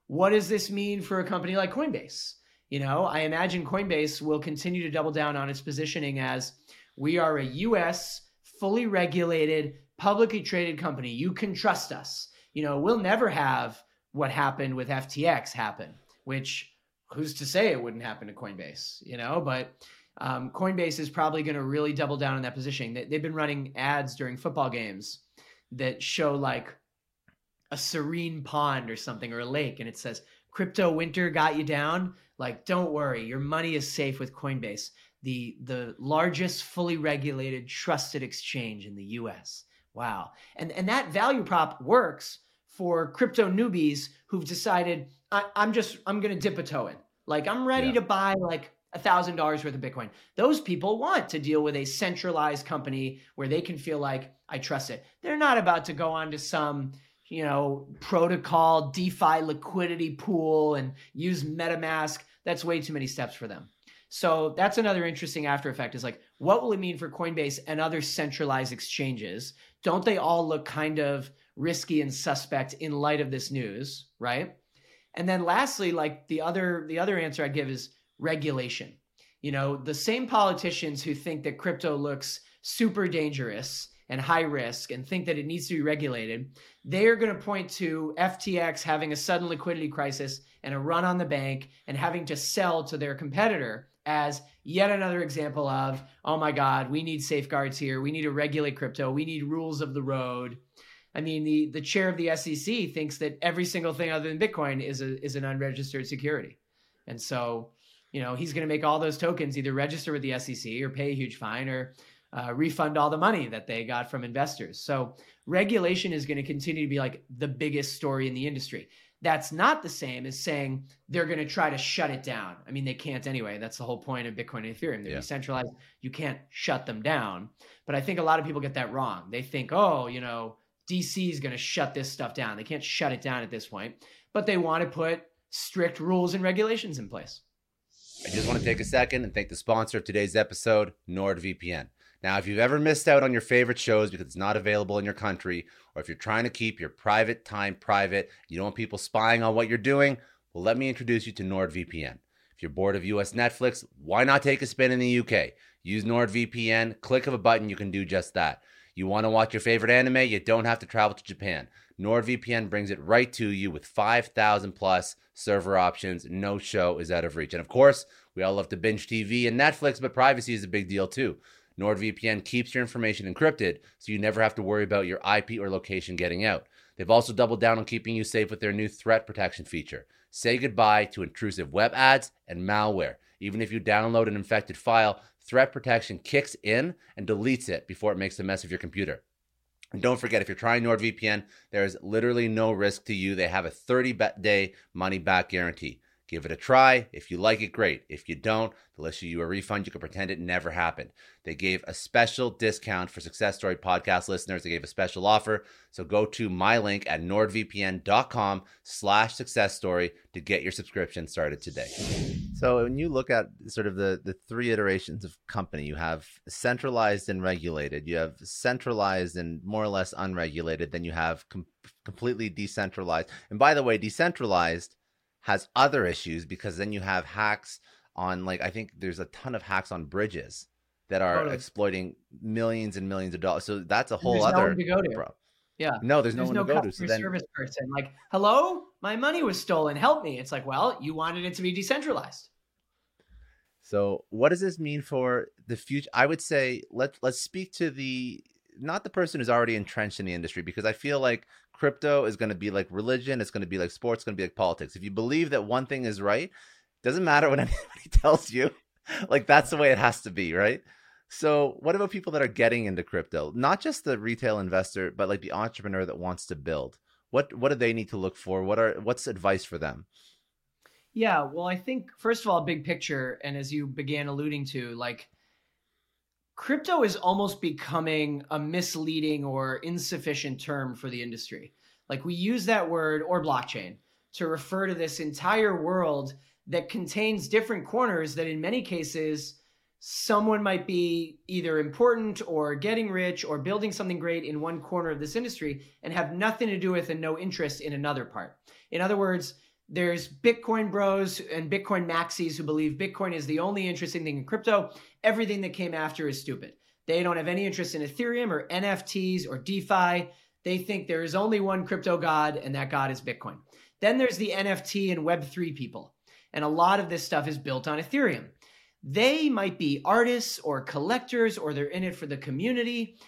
What does this mean for a company like Coinbase? You know, I imagine Coinbase will continue to double down on its positioning as we are a US fully regulated, publicly traded company. You can trust us. You know, we'll never have what happened with FTX happen, which who's to say it wouldn't happen to Coinbase, you know? But um, Coinbase is probably going to really double down on that positioning. They, they've been running ads during football games that show like a serene pond or something or a lake, and it says, Crypto winter got you down. Like, don't worry, your money is safe with Coinbase the the largest fully regulated trusted exchange in the US. Wow. And and that value prop works for crypto newbies who've decided I, am just I'm gonna dip a toe in. Like I'm ready yeah. to buy like a thousand dollars worth of Bitcoin. Those people want to deal with a centralized company where they can feel like I trust it. They're not about to go on to some you know protocol DeFi liquidity pool and use MetaMask. That's way too many steps for them. So that's another interesting after effect is like, what will it mean for Coinbase and other centralized exchanges? Don't they all look kind of risky and suspect in light of this news, right? And then lastly, like the other the other answer I give is regulation. You know, the same politicians who think that crypto looks super dangerous and high risk and think that it needs to be regulated, they are going to point to FTX having a sudden liquidity crisis and a run on the bank and having to sell to their competitor as yet another example of, oh my God, we need safeguards here. We need to regulate crypto. We need rules of the road. I mean, the, the chair of the SEC thinks that every single thing other than Bitcoin is a, is an unregistered security. And so, you know, he's going to make all those tokens either register with the SEC or pay a huge fine or uh, refund all the money that they got from investors. So regulation is going to continue to be like the biggest story in the industry. That's not the same as saying they're going to try to shut it down. I mean, they can't anyway. That's the whole point of Bitcoin and Ethereum. They're yeah. decentralized. You can't shut them down. But I think a lot of people get that wrong. They think, oh, you know, DC is going to shut this stuff down. They can't shut it down at this point, but they want to put strict rules and regulations in place. I just want to take a second and thank the sponsor of today's episode, NordVPN. Now, if you've ever missed out on your favorite shows because it's not available in your country, or if you're trying to keep your private time private, you don't want people spying on what you're doing, well, let me introduce you to NordVPN. If you're bored of US Netflix, why not take a spin in the UK? Use NordVPN, click of a button, you can do just that. You want to watch your favorite anime, you don't have to travel to Japan. NordVPN brings it right to you with 5,000 plus server options. No show is out of reach. And of course, we all love to binge TV and Netflix, but privacy is a big deal too. NordVPN keeps your information encrypted so you never have to worry about your IP or location getting out. They've also doubled down on keeping you safe with their new threat protection feature. Say goodbye to intrusive web ads and malware. Even if you download an infected file, threat protection kicks in and deletes it before it makes a mess of your computer. And don't forget, if you're trying NordVPN, there is literally no risk to you. They have a 30 day money back guarantee. Give it a try. If you like it, great. If you don't, they'll issue you a refund. You can pretend it never happened. They gave a special discount for Success Story podcast listeners. They gave a special offer. So go to my link at nordvpn.com slash success story to get your subscription started today. So when you look at sort of the, the three iterations of company, you have centralized and regulated, you have centralized and more or less unregulated, then you have com- completely decentralized. And by the way, decentralized has other issues because then you have hacks on like I think there's a ton of hacks on bridges that are totally. exploiting millions and millions of dollars. So that's a whole other no to go to. Bro. Yeah. No, there's, there's no one to go to. So then service person like, "Hello, my money was stolen. Help me." It's like, "Well, you wanted it to be decentralized." So, what does this mean for the future? I would say let let's speak to the not the person who's already entrenched in the industry because I feel like crypto is going to be like religion, it's going to be like sports, it's going to be like politics. If you believe that one thing is right, doesn't matter what anybody tells you. Like that's the way it has to be, right? So, what about people that are getting into crypto? Not just the retail investor, but like the entrepreneur that wants to build. What what do they need to look for? What are what's advice for them? Yeah, well, I think first of all, big picture, and as you began alluding to, like crypto is almost becoming a misleading or insufficient term for the industry. Like we use that word or blockchain to refer to this entire world that contains different corners that in many cases someone might be either important or getting rich or building something great in one corner of this industry and have nothing to do with and no interest in another part. In other words, there's Bitcoin bros and Bitcoin maxis who believe Bitcoin is the only interesting thing in crypto. Everything that came after is stupid. They don't have any interest in Ethereum or NFTs or DeFi. They think there is only one crypto god, and that god is Bitcoin. Then there's the NFT and Web3 people. And a lot of this stuff is built on Ethereum. They might be artists or collectors, or they're in it for the community.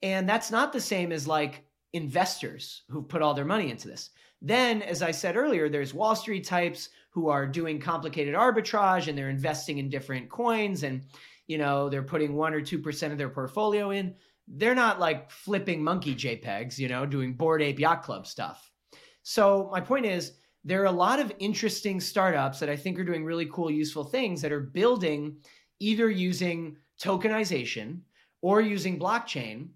And that's not the same as like investors who put all their money into this. Then, as I said earlier, there's Wall Street types who are doing complicated arbitrage and they're investing in different coins and you know they're putting 1 or 2% of their portfolio in. They're not like flipping monkey JPEGs, you know, doing Bored Ape Yacht Club stuff. So, my point is there are a lot of interesting startups that I think are doing really cool useful things that are building either using tokenization or using blockchain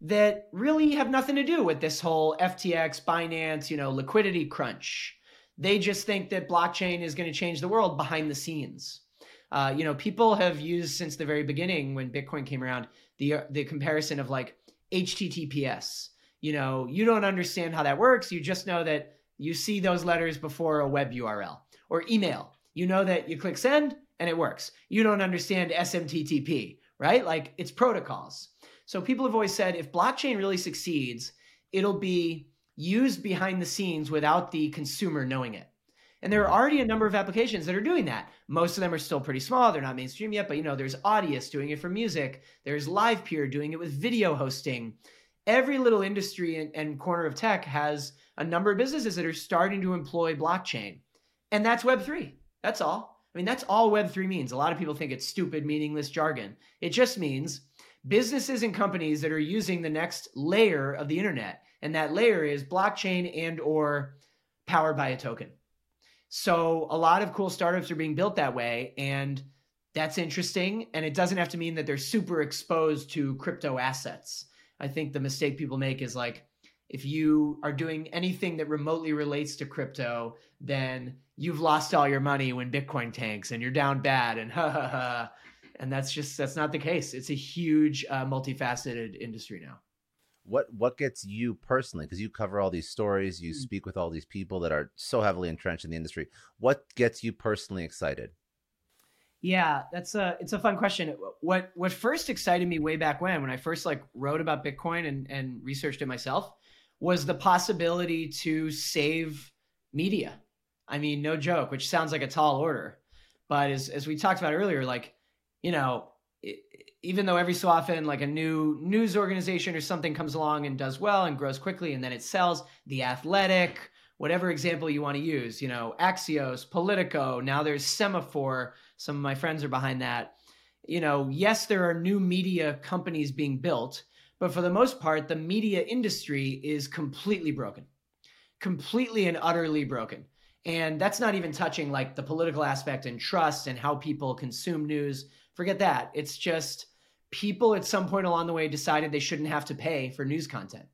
that really have nothing to do with this whole FTX, Binance, you know, liquidity crunch. They just think that blockchain is going to change the world behind the scenes. Uh, you know, people have used since the very beginning when Bitcoin came around the the comparison of like HTTPS. You know, you don't understand how that works. You just know that you see those letters before a web URL or email. You know that you click send and it works. You don't understand SMTTP, right? Like it's protocols. So people have always said if blockchain really succeeds, it'll be used behind the scenes without the consumer knowing it. And there are mm-hmm. already a number of applications that are doing that. Most of them are still pretty small. They're not mainstream yet, but you know, there's Audius doing it for music. There's LivePeer doing it with video hosting. Every little industry and, and corner of tech has a number of businesses that are starting to employ blockchain. And that's Web3. That's all. I mean, that's all Web3 means. A lot of people think it's stupid, meaningless jargon. It just means businesses and companies that are using the next layer of the internet. And that layer is blockchain and or powered by a token. So a lot of cool startups are being built that way and that's interesting. And it doesn't have to mean that they're super exposed to crypto assets. I think the mistake people make is like if you are doing anything that remotely relates to crypto then you've lost all your money when bitcoin tanks and you're down bad and ha ha ha and that's just that's not the case. It's a huge, uh, multifaceted industry now. What what gets you personally? Because you cover all these stories, you mm-hmm. speak with all these people that are so heavily entrenched in the industry. What gets you personally excited? Yeah, that's a it's a fun question. What what first excited me way back when, when I first like wrote about Bitcoin and and researched it myself, was the possibility to save media. I mean, no joke, which sounds like a tall order, but as as we talked about earlier, like you know, even though every so often like a new news organization or something comes along and does well and grows quickly and then it sells, the athletic, whatever example you want to use, you know, Axios, Politico, now there's Semafor some of my friends are behind that. You know, yes, there are new media companies being built, but for the most part, the media industry is completely broken, completely and utterly broken. And that's not even touching like the political aspect and trust and how people consume news. Forget that. It's just people at some point along the way decided they shouldn't have to pay for news content.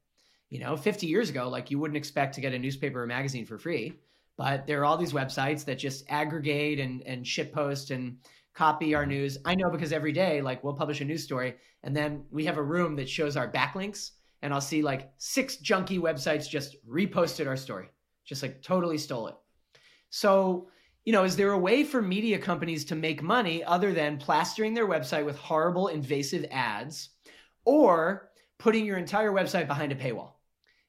You know, 50 years ago, like you wouldn't expect to get a newspaper or magazine for free, but there are all these websites that just aggregate and and shitpost and copy our news. I know because every day, like we'll publish a news story and then we have a room that shows our backlinks and I'll see like six junky websites just reposted our story, just like totally stole it. So, you know, is there a way for media companies to make money other than plastering their website with horrible, invasive ads or putting your entire website behind a paywall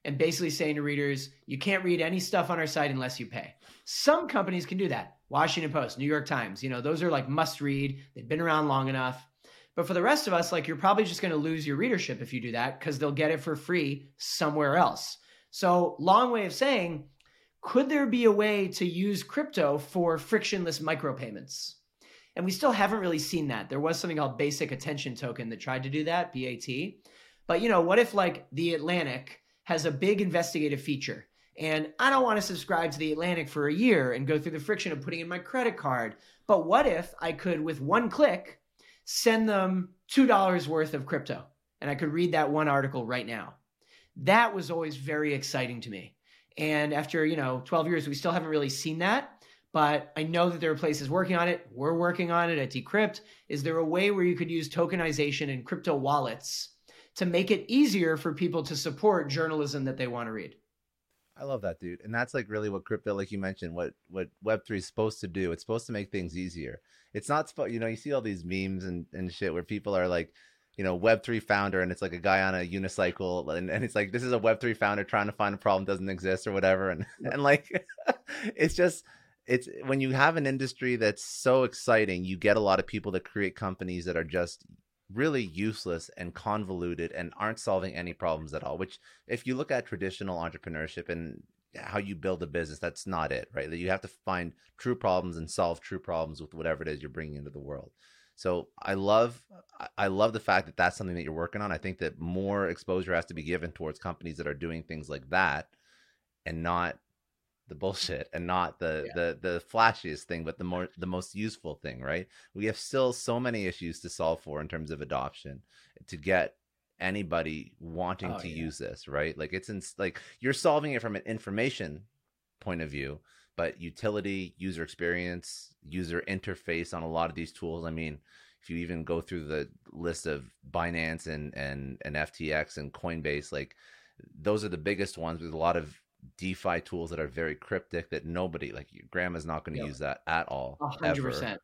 and basically saying to readers, you can't read any stuff on our site unless you pay? Some companies can do that. Washington Post, New York Times, you know, those are like must read. They've been around long enough. But for the rest of us, like you're probably just going to lose your readership if you do that because they'll get it for free somewhere else. So, long way of saying, could there be a way to use crypto for frictionless micropayments? And we still haven't really seen that. There was something called Basic Attention Token that tried to do that, BAT. But you know, what if like the Atlantic has a big investigative feature and I don't want to subscribe to the Atlantic for a year and go through the friction of putting in my credit card. But what if I could, with one click, send them $2 worth of crypto and I could read that one article right now? That was always very exciting to me. And after, you know, 12 years, we still haven't really seen that. But I know that there are places working on it. We're working on it at Decrypt. Is there a way where you could use tokenization and crypto wallets to make it easier for people to support journalism that they want to read? I love that, dude. And that's like really what crypto, like you mentioned, what what Web three is supposed to do. It's supposed to make things easier. It's not supposed, you know, you see all these memes and and shit where people are like, you know, Web three founder, and it's like a guy on a unicycle, and, and it's like this is a Web three founder trying to find a problem doesn't exist or whatever, and and like, it's just it's when you have an industry that's so exciting, you get a lot of people that create companies that are just really useless and convoluted and aren't solving any problems at all. Which, if you look at traditional entrepreneurship and how you build a business, that's not it, right? That you have to find true problems and solve true problems with whatever it is you're bringing into the world. So I love, I love the fact that that's something that you're working on. I think that more exposure has to be given towards companies that are doing things like that, and not the bullshit and not the yeah. the the flashiest thing but the more the most useful thing right we have still so many issues to solve for in terms of adoption to get anybody wanting oh, to yeah. use this right like it's in like you're solving it from an information point of view but utility user experience user interface on a lot of these tools i mean if you even go through the list of binance and and and ftx and coinbase like those are the biggest ones with a lot of DeFi tools that are very cryptic that nobody like your grandma's not going to yep. use that at all. hundred percent.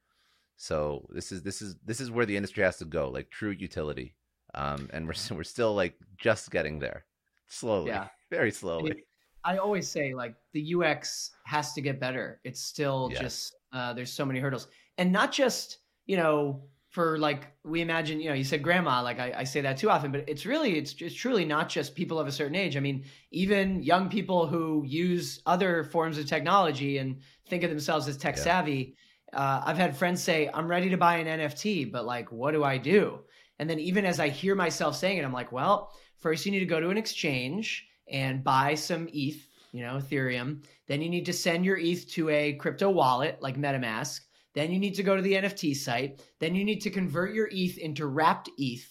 So this is this is this is where the industry has to go, like true utility. Um, and we're we're still like just getting there, slowly, yeah. very slowly. I always say like the UX has to get better. It's still yes. just uh, there's so many hurdles, and not just you know for like we imagine you know you said grandma like I, I, say that too often but it's really it's just truly not just people of a certain age i mean even young people who use other forms of technology and think of themselves as tech yeah. savvy uh, i've had friends say i'm ready to buy an nft but like what do i do and then even as i hear myself saying it i'm like well first you need to go to an exchange and buy some eth you know ethereum then you need to send your eth to a crypto wallet like metamask then you need to go to the NFT site. Then you need to convert your ETH into wrapped ETH,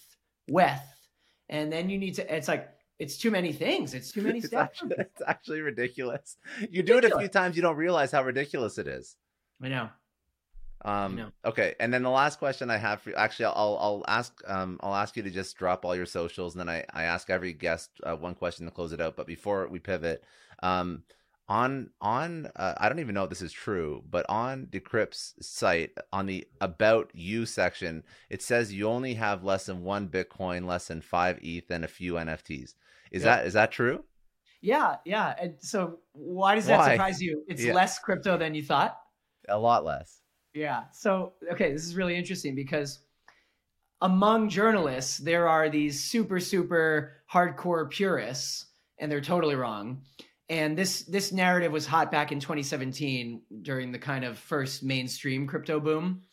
WETH. And then you need to, it's like, it's too many things. It's too many it's steps. Actually, it's actually ridiculous. You do ridiculous. it a few times, you don't realize how ridiculous it is. I know. Um, okay. And then the last question I have for you, actually, I'll, I'll ask, um, I'll ask you to just drop all your socials. And then I, I ask every guest uh, one question to close it out. But before we pivot, um, on on uh, I don't even know if this is true, but on Decrypt's site on the about you section, it says you only have less than one Bitcoin, less than five ETH, and a few NFTs. Is yeah. that is that true? Yeah, yeah. And so why does that why? surprise you? It's yeah. less crypto than you thought. A lot less. Yeah. So okay, this is really interesting because among journalists there are these super super hardcore purists, and they're totally wrong and this this narrative was hot back in 2017 during the kind of first mainstream crypto boom.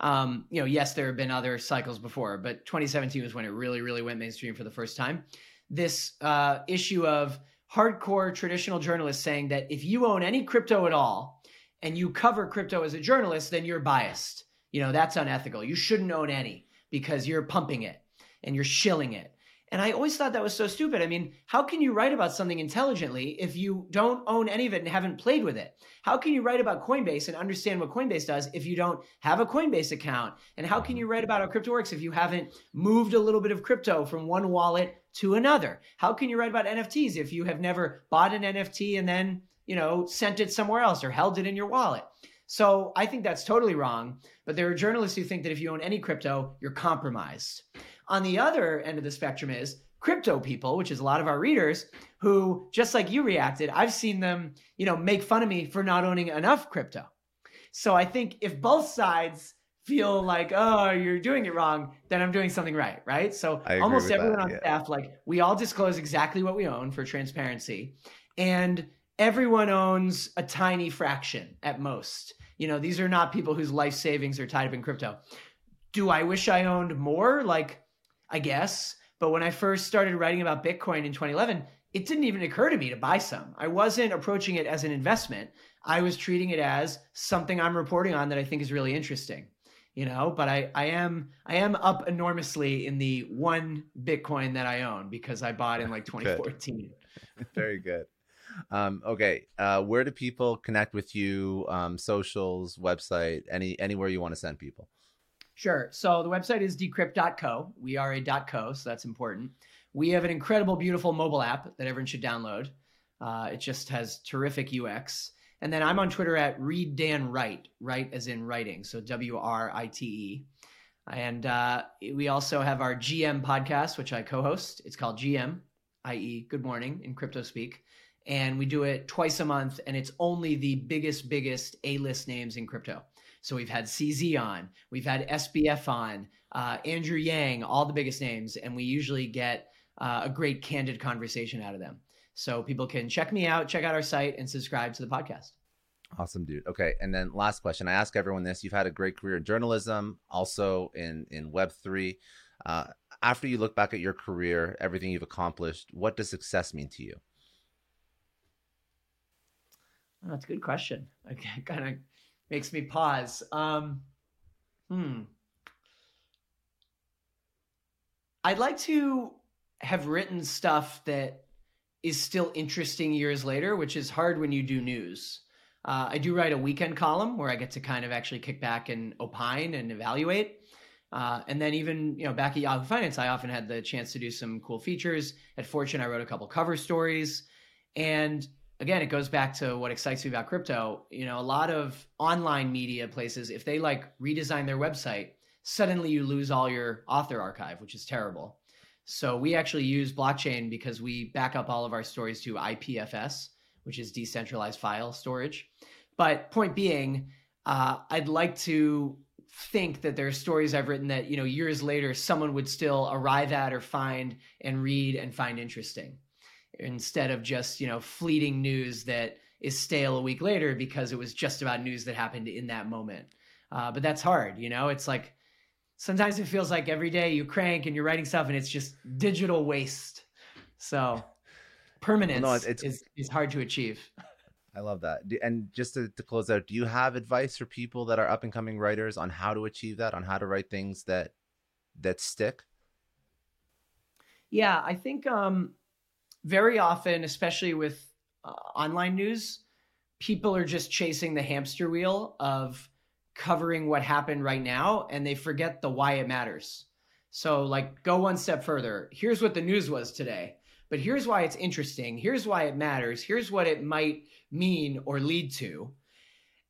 Um, you know, yes, there have been other cycles before, but 2017 was when it really, really went mainstream for the first time. This uh, issue of hardcore traditional journalists saying that if you own any crypto at all, and you cover crypto as a journalist, then you're biased. You know, that's unethical. You shouldn't own any because you're pumping it and you're shilling it. And I always thought that was so stupid. I mean, how can you write about something intelligently if you don't own any of it and haven't played with it? How can you write about Coinbase and understand what Coinbase does if you don't have a Coinbase account? And how can you write about how crypto works if you haven't moved a little bit of crypto from one wallet to another? How can you write about NFTs if you have never bought an NFT and then, you know, sent it somewhere else or held it in your wallet? So I think that's totally wrong. But there are journalists who think that if you own any crypto, you're compromised. On the other end of the spectrum is crypto people, which is a lot of our readers who, just like you reacted, I've seen them, you know, make fun of me for not owning enough crypto. So I think if both sides feel like, oh, you're doing it wrong, then I'm doing something right, right? So almost everyone that, on yeah. staff, like we all disclose exactly what we own for transparency. And everyone owns a tiny fraction at most. You know, these are not people whose life savings are tied up in crypto. Do I wish I owned more? Like, I guess. But when I first started writing about Bitcoin in 2011, it didn't even occur to me to buy some. I wasn't approaching it as an investment. I was treating it as something I'm reporting on that I think is really interesting. You know, but I, I am I am up enormously in the one Bitcoin that I own because I bought in like 2014. Very good. Um, okay, uh, where do people connect with you? Um, socials, website, any anywhere you want to send people. Sure. So the website is decrypt.co. We are a .co, so that's important. We have an incredible, beautiful mobile app that everyone should download. Uh, it just has terrific UX. And then I'm on Twitter at Read Dan Write, write as in writing, so W R I T E. And uh, we also have our GM podcast, which I co-host. It's called GM, i.e., Good Morning in crypto speak, and we do it twice a month. And it's only the biggest, biggest A-list names in crypto. So we've had CZ on, we've had SBF on, uh, Andrew Yang, all the biggest names, and we usually get uh, a great candid conversation out of them. So people can check me out, check out our site, and subscribe to the podcast. Awesome, dude. Okay, and then last question. I ask everyone this: You've had a great career in journalism, also in in Web three. Uh, after you look back at your career, everything you've accomplished, what does success mean to you? Oh, that's a good question. I kind of makes me pause. Um, hmm. I'd like to have written stuff that is still interesting years later, which is hard when you do news. Uh, I do write a weekend column where I get to kind of actually kick back and opine and evaluate. Uh, and then even you know back at Yahoo Finance, I often had the chance to do some cool features. At Fortune, I wrote a couple cover stories, and again, it goes back to what excites me about crypto. You know, a lot of online media places, if they like redesign their website, suddenly you lose all your author archive, which is terrible. So we actually use blockchain because we back up all of our stories to IPFS, which is decentralized file storage. But point being, uh, I'd like to think that there are stories I've written that you know years later someone would still arrive at or find and read and find interesting instead of just you know fleeting news that is stale a week later because it was just about news that happened in that moment uh, but that's hard you know it's like sometimes it feels like every day you crank and you're writing stuff and it's just digital waste so permanence well, no, it's, is, is hard to achieve I love that. And just to, to, close out, do you have advice for people that are up and coming writers on how to achieve that, on how to write things that that stick? Yeah, I think um, very often, especially with uh, online news, people are just chasing the hamster wheel of covering what happened right now and they forget the why it matters. So, like, go one step further. Here's what the news was today, but here's why it's interesting. Here's why it matters. Here's what it might mean or lead to.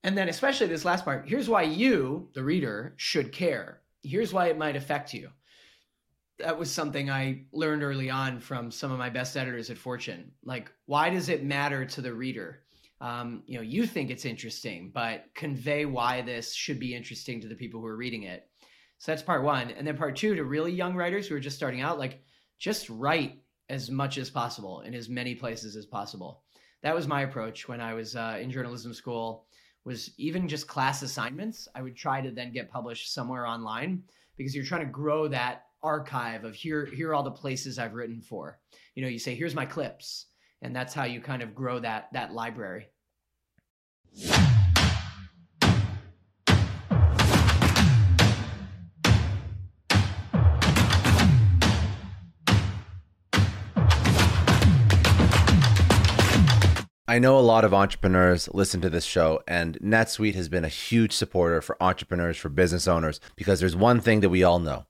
And then, especially this last part, here's why you, the reader, should care. Here's why it might affect you that was something I learned early on from some of my best editors at Fortune. Like, why does it matter to the reader? Um, you know, you think it's interesting, but convey why this should be interesting to the people who are reading it. So that's part one. And then part two, to really young writers who are just starting out, like, just write as much as possible in as many places as possible. That was my approach when I was uh, in journalism school. Was even just class assignments. I would try to then get published somewhere online because you're trying to grow that archive of here here are all the places I've written for. You know, you say here's my clips, and that's how you kind of grow that that library. I know a lot of entrepreneurs listen to this show, and NetSuite has been a huge supporter for entrepreneurs, for business owners, because there's one thing that we all know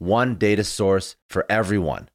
one data source for everyone.